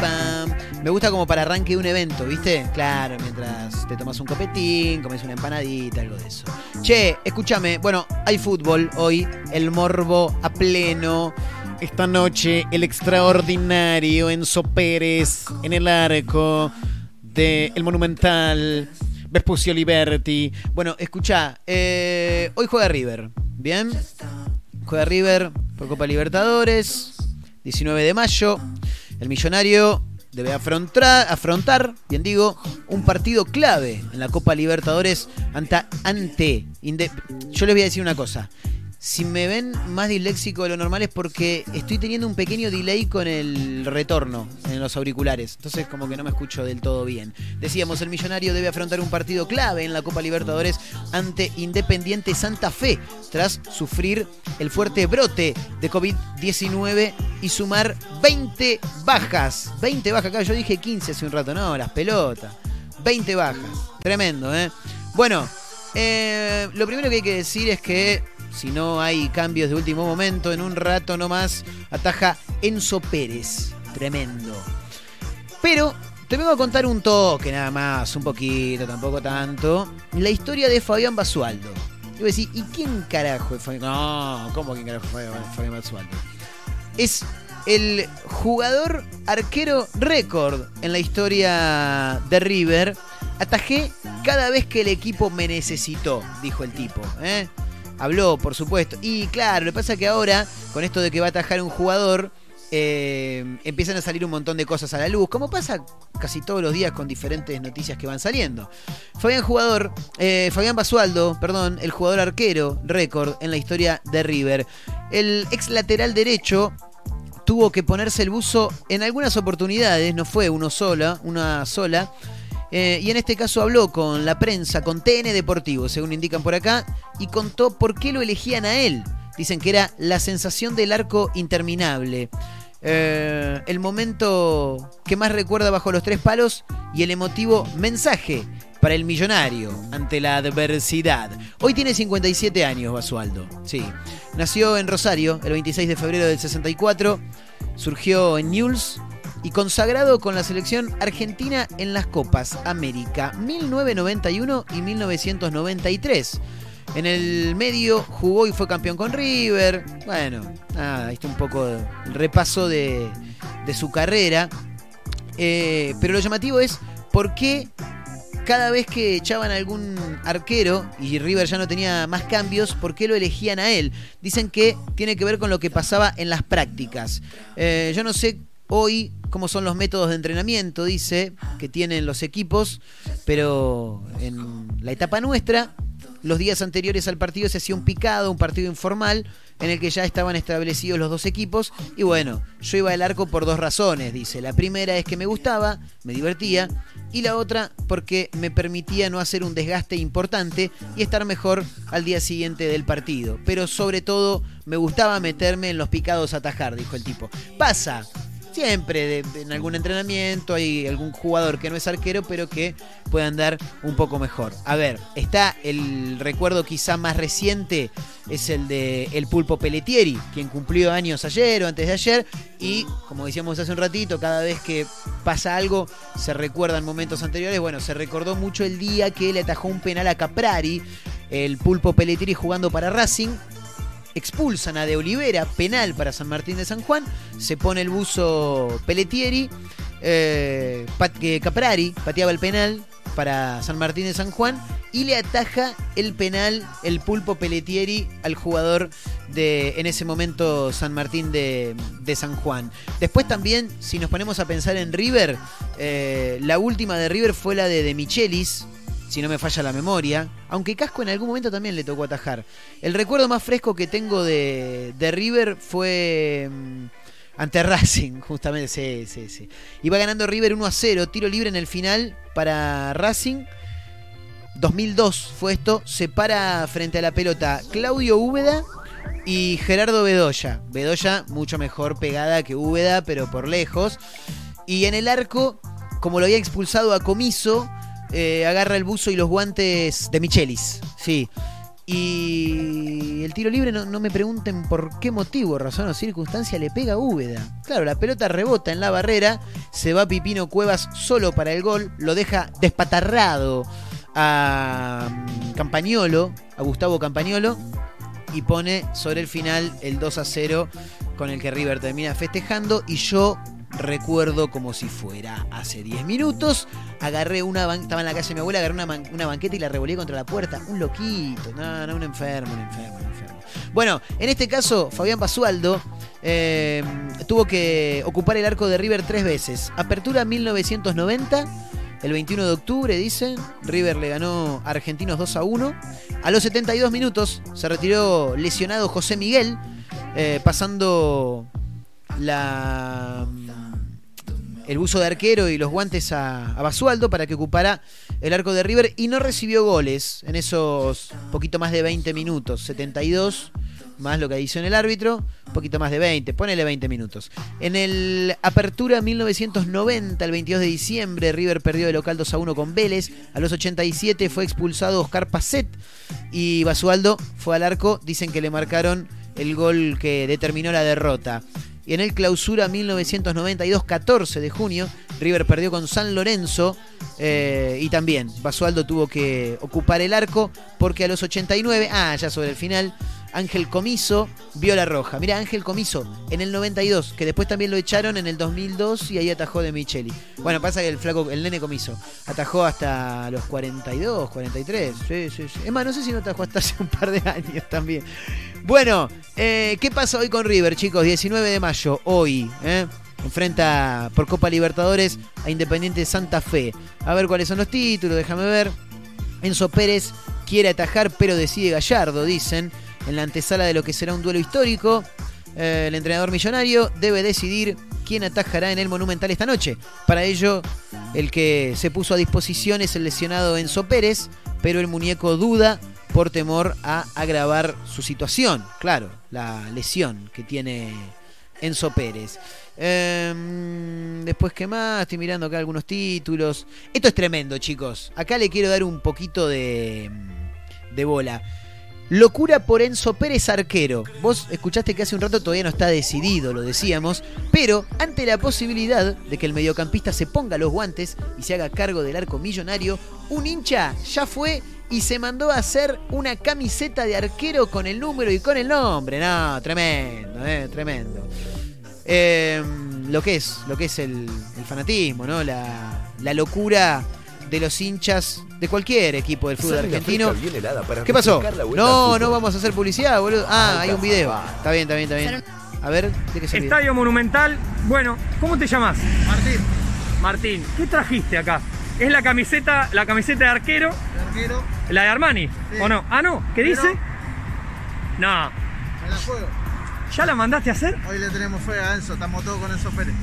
Pam. Me gusta como para arranque de un evento, ¿viste? Claro, mientras te tomas un copetín, comes una empanadita, algo de eso. Che, escúchame. Bueno, hay fútbol hoy. El morbo a pleno. Esta noche, el extraordinario Enzo Pérez en el arco de El Monumental. Vespucio Liberty. Bueno, escucha, eh, hoy juega River, ¿bien? Juega River por Copa Libertadores, 19 de mayo. El millonario debe afrontar, afrontar, bien digo, un partido clave en la Copa Libertadores ante, ante yo les voy a decir una cosa. Si me ven más disléxico de lo normal es porque estoy teniendo un pequeño delay con el retorno en los auriculares. Entonces como que no me escucho del todo bien. Decíamos, el millonario debe afrontar un partido clave en la Copa Libertadores ante Independiente Santa Fe, tras sufrir el fuerte brote de COVID-19 y sumar 20 bajas. 20 bajas, acá yo dije 15 hace un rato, no, las pelotas. 20 bajas. Tremendo, ¿eh? Bueno, eh, lo primero que hay que decir es que si no hay cambios de último momento, en un rato nomás ataja Enzo Pérez. Tremendo. Pero te vengo a contar un toque nada más, un poquito, tampoco tanto. La historia de Fabián Basualdo. Y voy a decir, ¿y quién carajo es Fabián? No, ¿cómo quién carajo Fabián, Fabián Basualdo? Es el jugador arquero récord en la historia de River. Atajé cada vez que el equipo me necesitó, dijo el tipo. ¿eh? Habló, por supuesto. Y claro, lo que pasa es que ahora, con esto de que va a atajar un jugador, eh, empiezan a salir un montón de cosas a la luz, como pasa casi todos los días con diferentes noticias que van saliendo. Fabián Jugador, eh, Fabián Basualdo, perdón, el jugador arquero récord en la historia de River. El ex lateral derecho tuvo que ponerse el buzo en algunas oportunidades, no fue uno sola, una sola. Eh, y en este caso habló con la prensa, con TN Deportivo, según indican por acá, y contó por qué lo elegían a él. Dicen que era la sensación del arco interminable. Eh, el momento que más recuerda bajo los tres palos y el emotivo mensaje para el millonario ante la adversidad. Hoy tiene 57 años Basualdo, sí. Nació en Rosario el 26 de febrero del 64, surgió en Newell's y consagrado con la selección argentina en las Copas América 1991 y 1993. En el medio jugó y fue campeón con River. Bueno, ahí está un poco el repaso de, su carrera. Eh, pero lo llamativo es por qué cada vez que echaban algún arquero y River ya no tenía más cambios, ¿por qué lo elegían a él? Dicen que tiene que ver con lo que pasaba en las prácticas. Eh, yo no sé hoy cómo son los métodos de entrenamiento, dice, que tienen los equipos, pero en la etapa nuestra, los días anteriores al partido se hacía un picado, un partido informal, en el que ya estaban establecidos los dos equipos. Y bueno, yo iba al arco por dos razones, dice. La primera es que me gustaba, me divertía, y la otra porque me permitía no hacer un desgaste importante y estar mejor al día siguiente del partido. Pero sobre todo me gustaba meterme en los picados a atajar, dijo el tipo. Pasa, siempre en algún entrenamiento hay algún jugador que no es arquero pero que puede andar un poco mejor. A ver, está el recuerdo quizá más reciente es el de el Pulpo Pelletieri, quien cumplió años ayer o antes de ayer y como decíamos hace un ratito, cada vez que pasa algo se recuerdan momentos anteriores. Bueno, se recordó mucho el día que le atajó un penal a Caprari, el Pulpo Pelletieri jugando para Racing expulsan a De Olivera, penal para San Martín de San Juan, se pone el buzo Pelletieri, eh, que Caprari pateaba el penal para San Martín de San Juan y le ataja el penal el pulpo Pelletieri al jugador de en ese momento San Martín de, de San Juan. Después también, si nos ponemos a pensar en River, eh, la última de River fue la de De Michelis, si no me falla la memoria. Aunque Casco en algún momento también le tocó atajar. El recuerdo más fresco que tengo de, de River fue mm, ante Racing, [LAUGHS] justamente. Sí, sí, sí. Iba ganando River 1 a 0, tiro libre en el final para Racing. 2002 fue esto. Se para frente a la pelota Claudio Úbeda y Gerardo Bedoya. Bedoya mucho mejor pegada que Úbeda, pero por lejos. Y en el arco, como lo había expulsado a Comiso, eh, agarra el buzo y los guantes de Michelis. Sí. Y el tiro libre, no, no me pregunten por qué motivo, razón o circunstancia, le pega a Úbeda. Claro, la pelota rebota en la barrera, se va Pipino Cuevas solo para el gol, lo deja despatarrado a mm, Campañolo, a Gustavo Campañolo, y pone sobre el final el 2 a 0 con el que River termina festejando. Y yo recuerdo como si fuera hace 10 minutos. Agarré una ban- estaba en la casa de mi abuela, agarré una, una banqueta y la revolví contra la puerta. Un loquito, no, no, un enfermo, un enfermo, un enfermo. Bueno, en este caso, Fabián Basualdo eh, tuvo que ocupar el arco de River tres veces. Apertura 1990, el 21 de octubre, dice. River le ganó a Argentinos 2 a 1. A los 72 minutos se retiró lesionado José Miguel, eh, pasando la, el buzo de arquero y los guantes a, Basualdo para que ocupara el arco de River y no recibió goles en esos poquito más de 20 minutos, 72 más lo que adiciona el árbitro, poquito más de 20, ponele 20 minutos. En el Apertura 1990, el 22 de diciembre, River perdió de local 2 a 1 con Vélez. A los 87 fue expulsado Oscar Pacet y Basualdo fue al arco. Dicen que le marcaron el gol que determinó la derrota. Y en el clausura 1992, 14 de junio, River perdió con San Lorenzo. eh, y también Basualdo tuvo que ocupar el arco porque a los 89, ah, ya sobre el final, Ángel Comiso vio la roja. Mira, Ángel Comiso en el 92, que después también lo echaron en el 2002 y ahí atajó de Micheli. Bueno, pasa que el flaco, el nene Comiso, atajó hasta los 42, 43. Sí, sí, sí. Es más, no sé si no atajó hasta hace un par de años también. Bueno, eh, ¿qué pasa hoy con River, chicos? 19 de mayo, hoy, ¿eh? Enfrenta por Copa Libertadores a Independiente Santa Fe. A ver cuáles son los títulos, déjame ver. Enzo Pérez quiere atajar, pero decide Gallardo, dicen. En la antesala de lo que será un duelo histórico, eh, el entrenador millonario debe decidir quién atajará en el Monumental esta noche. Para ello, el que se puso a disposición es el lesionado Enzo Pérez, pero el muñeco duda por temor a agravar su situación. Claro, la lesión que tiene Enzo Pérez. Em, después, ¿qué más? Estoy mirando acá algunos títulos. Esto es tremendo, chicos. Acá le quiero dar un poquito de, de bola. Locura por Enzo Pérez arquero. Vos escuchaste que hace un rato todavía no está decidido, lo decíamos, pero ante la posibilidad de que el mediocampista se ponga los guantes y se haga cargo del arco millonario, un hincha ya fue y se mandó a hacer una camiseta de arquero con el número y con el nombre. No, tremendo, eh, tremendo. Eh, lo que es, lo que es el, fanatismo, ¿no? La locura de los hinchas de cualquier equipo del fútbol argentino. ¿Qué pasó? No, no vamos a hacer publicidad, boludo. Ah, hay un video. Está bien, está bien, está bien. A ver, ¿de qué se Estadio Monumental. Bueno, ¿cómo te llamas? Martín. Martín, ¿qué trajiste acá? Es la camiseta, la camiseta de arquero, arquero, la de Armani, Sí. ¿o no? Ah, no, ¿qué Pero- dice? No, me la juego. ¿ya la mandaste a hacer? Hoy le tenemos fe a Enzo, estamos todos con Enzo Pérez.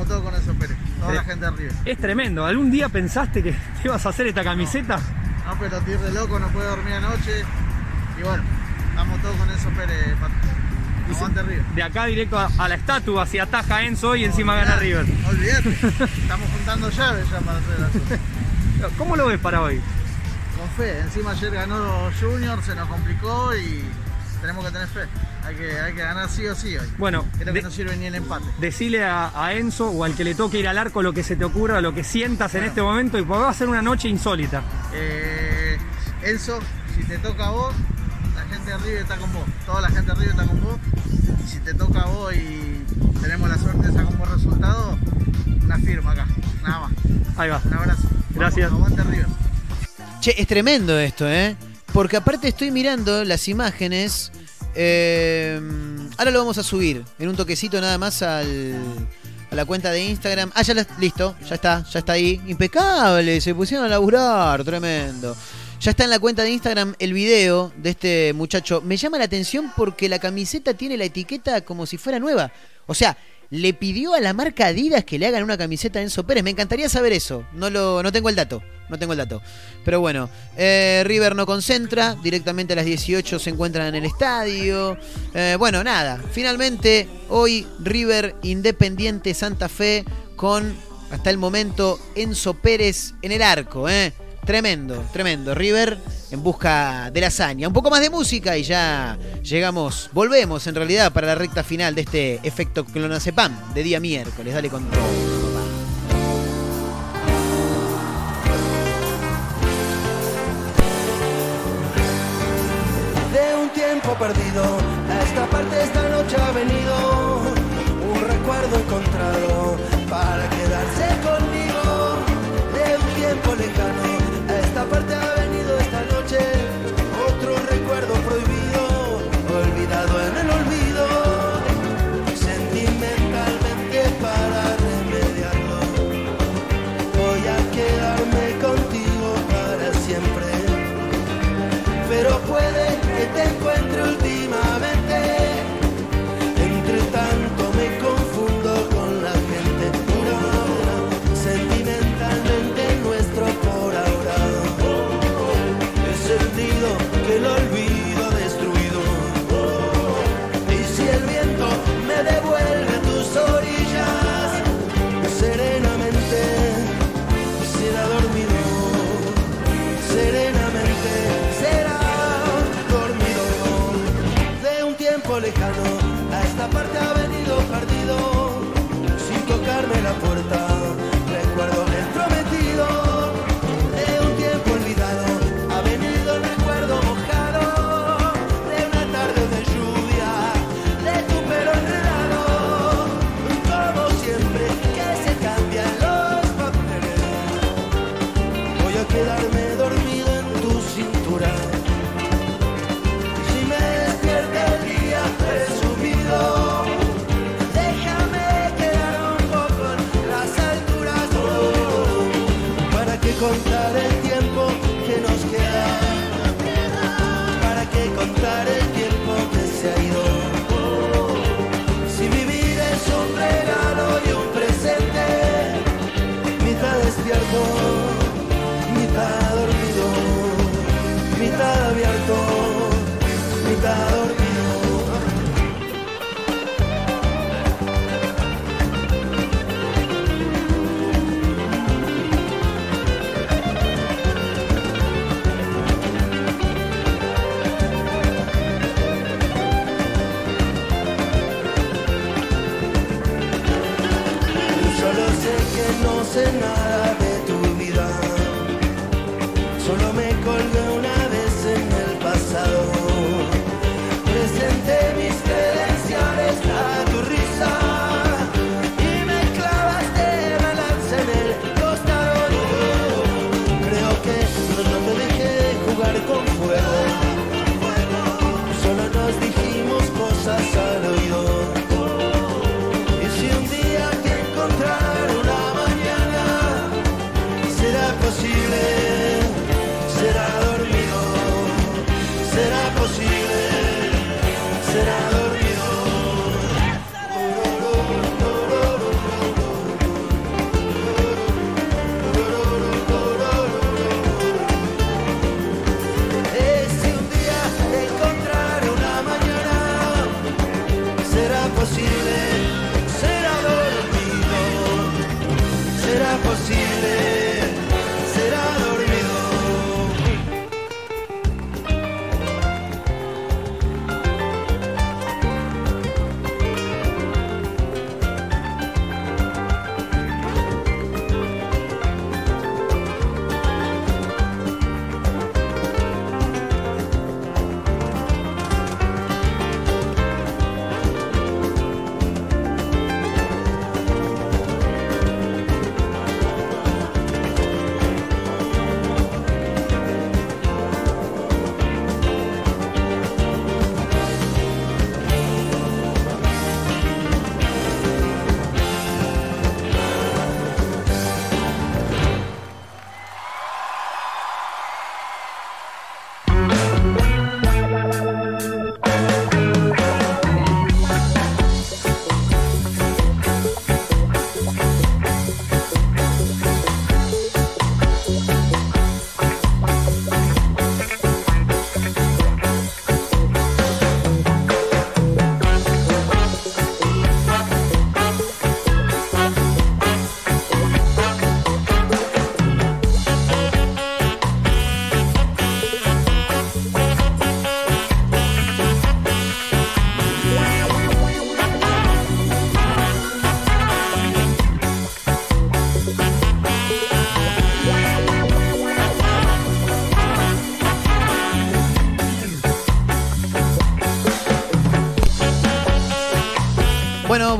Estamos todos con Enzo Pérez, toda la gente arriba. Es tremendo. ¿Algún día pensaste que te ibas a hacer esta camiseta? No, pero estoy de loco, no puede dormir anoche. Y bueno, estamos todos con Enzo Pérez. Aguante River. De acá directo a, a la estatua, si ataja Enzo y encima gana River. Olvídate, [LAUGHS] estamos juntando llaves ya para hacer la. [LAUGHS] ¿Cómo lo ves para hoy? Con fe, encima ayer ganó Junior, se nos complicó y tenemos que tener fe. Hay que, hay que ganar sí o sí hoy. Bueno, Creo de- que no sirve ni el empate. Decile a, a Enzo o al que le toque ir al arco lo que se te ocurra, lo que sientas en este momento y porque va a ser una noche insólita. Eh, Enzo, si te toca a vos, la gente de River está con vos. Toda la gente de River está con vos. Y si te toca a vos y tenemos la suerte de sacar un buen resultado, una firma acá. Nada más. Ahí va. Un abrazo. Gracias. Vamos, aguante River. Che, es tremendo esto, ¿eh? Porque aparte estoy mirando las imágenes. eh, ahora lo vamos a subir en un toquecito nada más al, a la cuenta de Instagram. Ah, ya la- listo, ya está, ya está ahí. Impecable, se pusieron a laburar, tremendo. Ya está en la cuenta de Instagram el video de este muchacho. Me llama la atención porque la camiseta tiene la etiqueta como si fuera nueva. O sea, le pidió a la marca Adidas que le hagan una camiseta a Enzo Pérez. Me encantaría saber eso. No lo, no tengo el dato. No tengo el dato. Pero bueno, eh, River no concentra. Directamente a las 18 se encuentran en el estadio. Eh, bueno, nada. Finalmente, hoy River Independiente Santa Fe con hasta el momento Enzo Pérez en el arco. ¿eh? Tremendo, tremendo. River en busca de la hazaña. Un poco más de música y ya llegamos, volvemos en realidad para la recta final de este efecto clonazepam de día miércoles. Dale con todo. tiempo perdido. A esta parte esta noche ha venido un recuerdo encontrado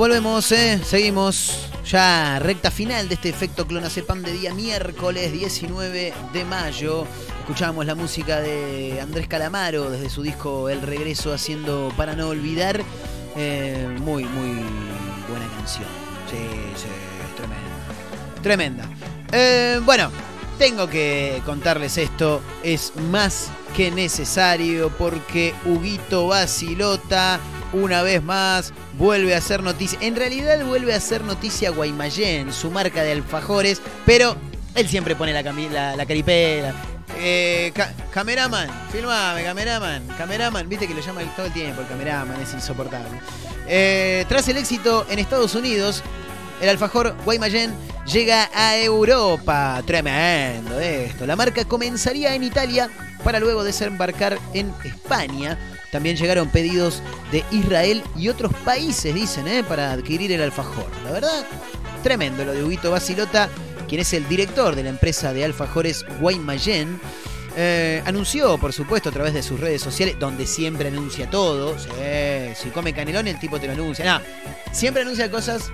volvemos, ¿eh? seguimos ya recta final de este efecto clonazepam de día miércoles 19 de mayo. Escuchábamos la música de Andrés Calamaro desde su disco El Regreso haciendo para no olvidar. Eh, muy, muy buena canción. Sí, sí, tremenda. Tremenda. Eh, bueno, tengo que contarles esto. Es más que necesario porque Huguito Basilota una vez más vuelve a hacer noticia. En realidad vuelve a hacer noticia Guaymallén, su marca de alfajores, pero él siempre pone la, la, la caripela. Eh, ca- cameraman, filmame, cameraman, cameraman, viste que lo llama todo el tiempo el cameraman, es insoportable. Eh, tras el éxito en Estados Unidos, el alfajor Guaymallén llega a Europa. Tremendo esto. La marca comenzaría en Italia para luego desembarcar en España. También llegaron pedidos de Israel y otros países, dicen, ¿eh? para adquirir el alfajor. La verdad, tremendo lo de Huguito Basilota, quien es el director de la empresa de alfajores Guaymallén. Eh, anunció, por supuesto, a través de sus redes sociales, donde siempre anuncia todo. Si come canelón, el tipo te lo anuncia. No, siempre anuncia cosas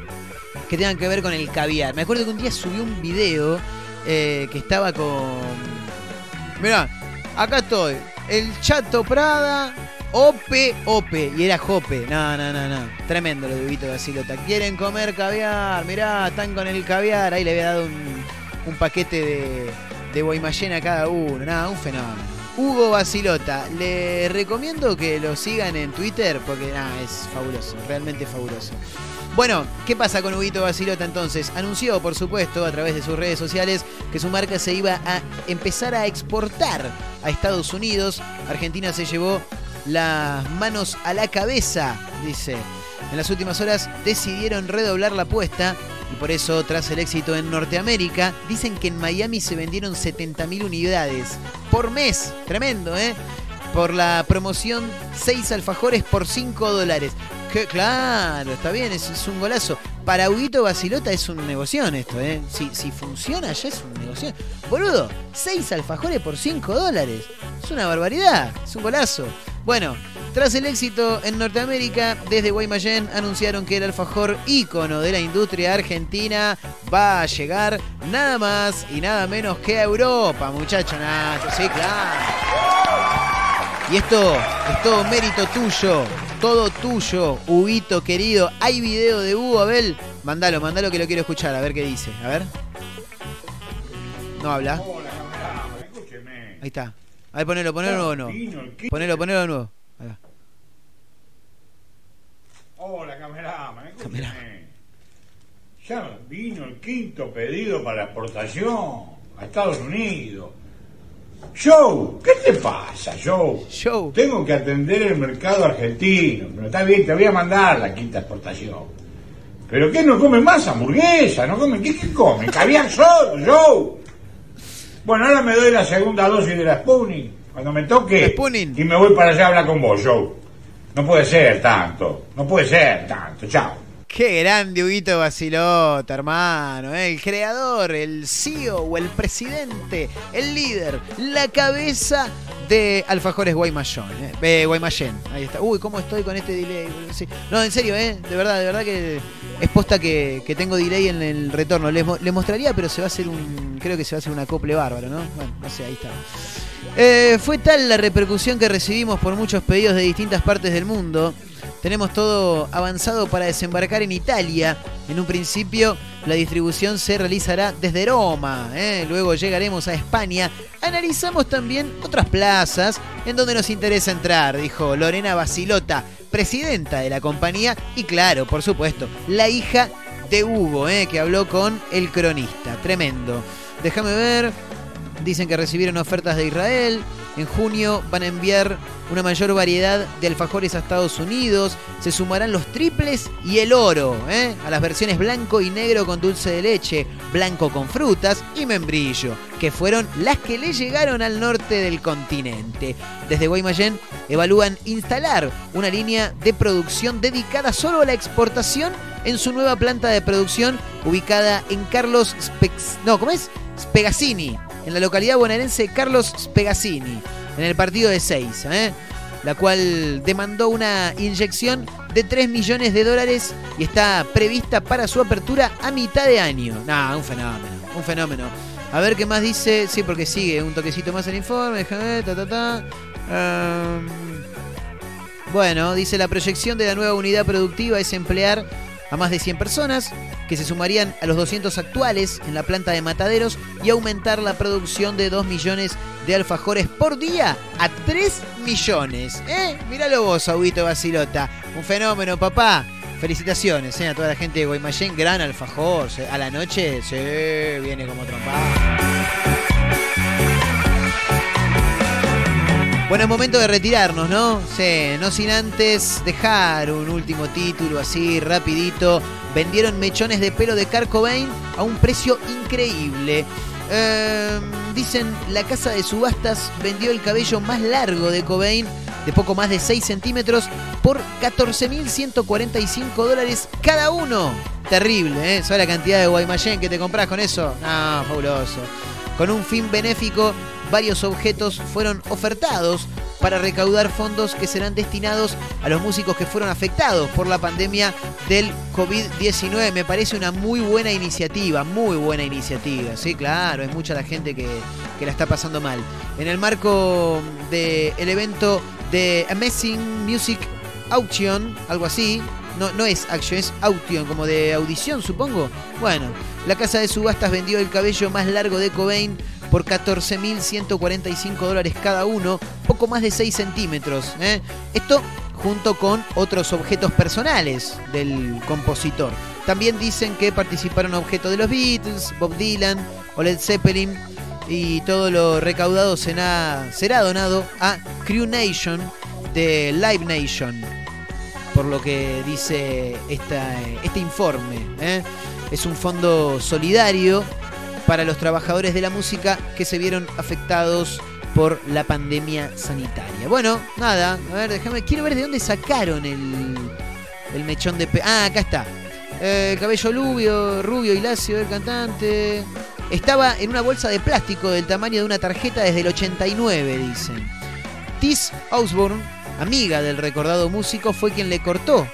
que tengan que ver con el caviar. Me acuerdo que un día subió un video eh, que estaba con. Mirá, acá estoy. El Chato Prada, Ope, Ope. Y era Jope. No, no, no, no. Tremendo lo de Huguito Basilota. Quieren comer caviar. Mirá, están con el caviar. Ahí le había dado un, paquete de, de Guaymallén a cada uno. Nada, un fenómeno. Hugo Basilota, le recomiendo que lo sigan en Twitter porque nada, es fabuloso, realmente fabuloso. Bueno, ¿qué pasa con Huguito Basilota entonces? Anunció, por supuesto, a través de sus redes sociales que su marca se iba a empezar a exportar a Estados Unidos. Argentina se llevó las manos a la cabeza, dice. En las últimas horas decidieron redoblar la apuesta y por eso, tras el éxito en Norteamérica, dicen que en Miami se vendieron 70.000 unidades por mes. Tremendo, ¿eh? Por la promoción 6 alfajores por 5 dólares. Claro, está bien, es, un golazo. Para Huguito Basilota es un negocio esto, ¿eh? Si, si funciona ya es un negocio. Boludo, 6 alfajores por 5 dólares. Es una barbaridad, es un golazo. Bueno, tras el éxito en Norteamérica, desde Guaymallén anunciaron que el alfajor ícono de la industria argentina va a llegar nada más y nada menos que a Europa, muchacho Nacho. Sí, claro. Y esto es todo mérito tuyo, todo tuyo, Huguito querido. ¿Hay video de Hugo Abel? Mandalo, mandalo que lo quiero escuchar, a ver qué dice. A ver. No habla. Ahí está. A ver, ponelo, ponelo nuevo. No. Ponelo, ponelo de nuevo. Ahí. Hola, camerama, escúcheme. Ya vino el quinto pedido para exportación a Estados Unidos. Joe, ¿qué te pasa, Joe? Joe. Tengo que atender el mercado argentino. Pero está bien, te voy a mandar la quinta exportación. ¿Pero qué no comen más hamburguesa? ¿No comen? ¿Qué, qué comen? Caviar solo, Joe. Bueno, ahora me doy la segunda dosis de la Spooning. Cuando me toque. Y me voy para allá a hablar con vos, Joe. No puede ser tanto. No puede ser tanto. Chao. Qué grande Huguito Basilota, hermano. ¿eh? El creador, el CEO o el presidente, el líder, la cabeza de Alfajores Guaymallén. ¿eh? Eh, Guaymallén. Ahí está. Uy, ¿cómo estoy con este delay? Sí. No, en serio, ¿eh? De verdad, de verdad que es posta que, que tengo delay en el retorno. Les, les mostraría, pero se va a hacer un. Creo que se va a hacer un acople bárbaro, ¿no? Bueno, no sé, ahí está. Eh, fue tal la repercusión que recibimos por muchos pedidos de distintas partes del mundo. Tenemos todo avanzado para desembarcar en Italia. En un principio, la distribución se realizará desde Roma. ¿eh? Luego llegaremos a España. Analizamos también otras plazas en donde nos interesa entrar, dijo Lorena Basilota, presidenta de la compañía. Y claro, por supuesto, la hija de Hugo, ¿eh? que habló con el cronista. Tremendo. Déjame ver. Dicen que recibieron ofertas de Israel. En junio van a enviar una mayor variedad de alfajores a Estados Unidos. Se sumarán los triples y el oro ¿eh? a las versiones blanco y negro con dulce de leche, blanco con frutas y membrillo, que fueron las que le llegaron al norte del continente. Desde Guaymallén evalúan instalar una línea de producción dedicada solo a la exportación en su nueva planta de producción ubicada en Carlos Spex... No, ¿cómo es? Spegazzini, en la localidad bonaerense Carlos Spegazzini, en el partido de 6, la cual demandó una inyección de 3 millones de dólares y está prevista para su apertura a mitad de año. Nah, un fenómeno, un fenómeno. A ver qué más dice, sí, porque sigue un toquecito más el informe, déjame ta. Ehm, bueno, dice la proyección de la nueva unidad productiva es emplear a más de 100 personas que se sumarían a los 200 actuales en la planta de mataderos y aumentar la producción de 2 millones de alfajores por día a 3 millones. ¿Eh? Míralo vos, Aguito Basilota. Un fenómeno, papá. Felicitaciones ¿eh? a toda la gente de Guaymallén. Gran alfajor. A la noche se viene como trompada. Bueno, es momento de retirarnos, ¿no? Sí, no sin antes dejar un último título así, rapidito. Vendieron mechones de pelo de Kurt Cobain a un precio increíble. Eh, dicen, la casa de subastas vendió el cabello más largo de Cobain de poco más de 6 centímetros por 14.145 dólares cada uno. Terrible, ¿eh? ¿Sabes la cantidad de Guaymallén que te compras con eso? No, fabuloso. Con un fin benéfico, varios objetos fueron ofertados para recaudar fondos que serán destinados a los músicos que fueron afectados por la pandemia del COVID-19. Me parece una muy buena iniciativa, muy buena iniciativa. Sí, claro, es mucha la gente que, que la está pasando mal. En el marco del evento de Amazing Music Auction, algo así, no, no es action, es auction, como de audición, supongo. Bueno, la casa de subastas vendió el cabello más largo de Cobain por 14.145 dólares cada uno, poco más de 6 centímetros. ¿eh? Esto junto con otros objetos personales del compositor. También dicen que participaron objetos de los Beatles, Bob Dylan o Zeppelin y todo lo recaudado será, será donado a Crew Nation de Live Nation, por lo que dice este informe. ¿eh? Es un fondo solidario para los trabajadores de la música que se vieron afectados por la pandemia sanitaria. Bueno, nada, a ver, déjame, quiero ver de dónde sacaron el, el mechón de... pe- Ah, acá está. Eh, el cabello rubio, rubio y lacio del cantante. Estaba en una bolsa de plástico del tamaño de una tarjeta desde el 89, dicen. Tis Osborne, amiga del recordado músico, fue quien le cortó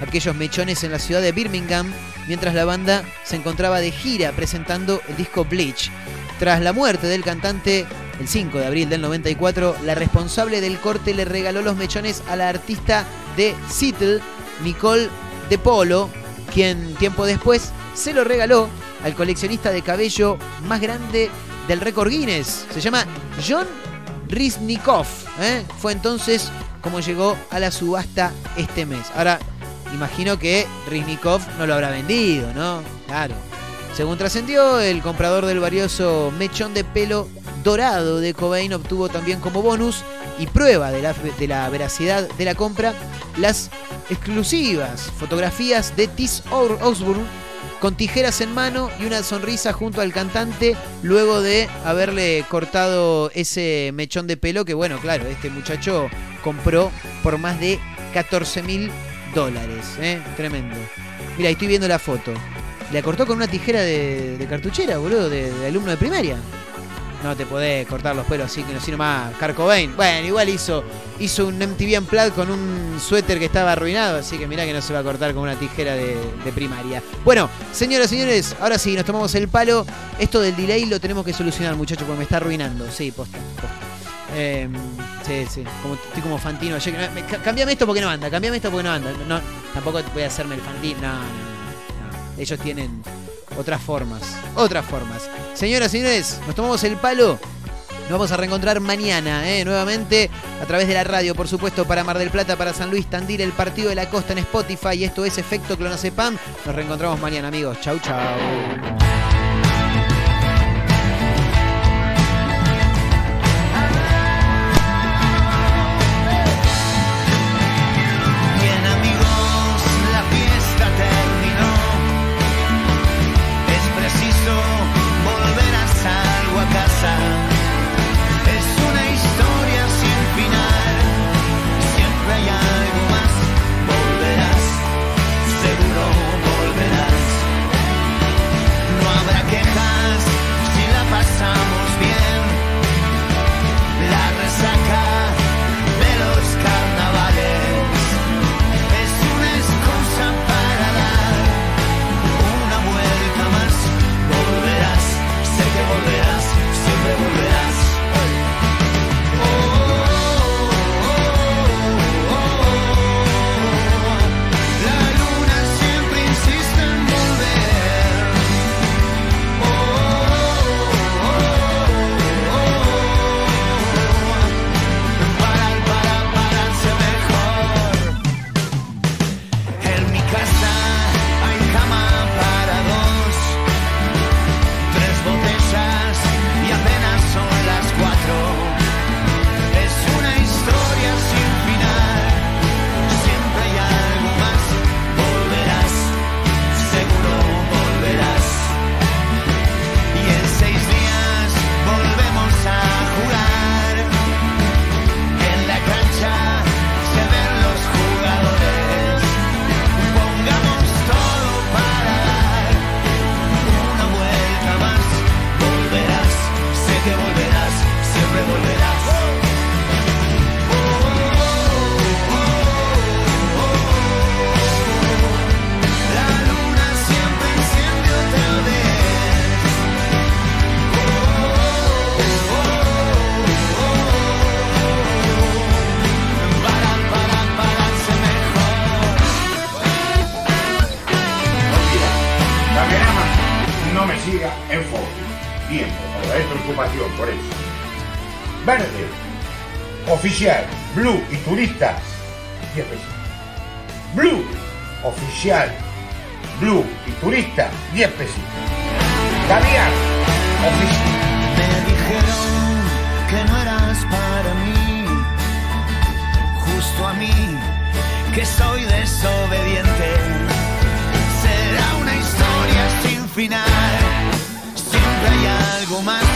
aquellos mechones en la ciudad de Birmingham mientras la banda se encontraba de gira presentando el disco Bleach. Tras la muerte del cantante el 5 de abril del 94, la responsable del corte le regaló los mechones a la artista de Seattle, Nicole De Polo, quien tiempo después se lo regaló al coleccionista de cabello más grande del récord Guinness. Se llama John Riznikov. ¿eh? Fue entonces como llegó a la subasta este mes. Ahora, imagino que Riznikov no lo habrá vendido, ¿no? Claro. Según trascendió, el comprador del valioso mechón de pelo dorado de Cobain obtuvo también como bonus y prueba de la, veracidad de la compra las exclusivas fotografías de Tis Osborne con tijeras en mano y una sonrisa junto al cantante luego de haberle cortado ese mechón de pelo que bueno, claro, este muchacho compró por más de 14 mil dólares. ¿eh? Tremendo. Mira, estoy viendo la foto. La cortó con una tijera de, cartuchera, boludo, de, alumno de primaria. No te podés cortar los pelos así sino más Kurt Cobain. Bueno, igual hizo, hizo un MTV Unplugged con un suéter que estaba arruinado, así que mirá que no se va a cortar con una tijera de, de primaria. Bueno, señoras y señores, ahora sí, nos tomamos el palo. Esto del delay lo tenemos que solucionar, muchachos, porque me está arruinando. Sí, posta, posta. Eh, sí, sí, como, estoy como Fantino Cambiame esto porque no anda, cambiame esto porque no anda. No, tampoco voy a hacerme el Fantino. No, no, no. Ellos tienen otras formas, otras formas. Señoras y señores, nos tomamos el palo. Nos vamos a reencontrar mañana, ¿eh? nuevamente a través de la radio, por supuesto, para Mar del Plata, para San Luis, Tandil, el partido de la costa en Spotify. Esto es Efecto Clonacepam. Nos reencontramos mañana, amigos. Chau, chau. Turista, 10 pesos. Blue, oficial, blue y turista, 10 pesitos. Caviar, oficial. Me dijeron que no eras para mí, justo a mí, que soy desobediente. Será una historia sin final, siempre hay algo más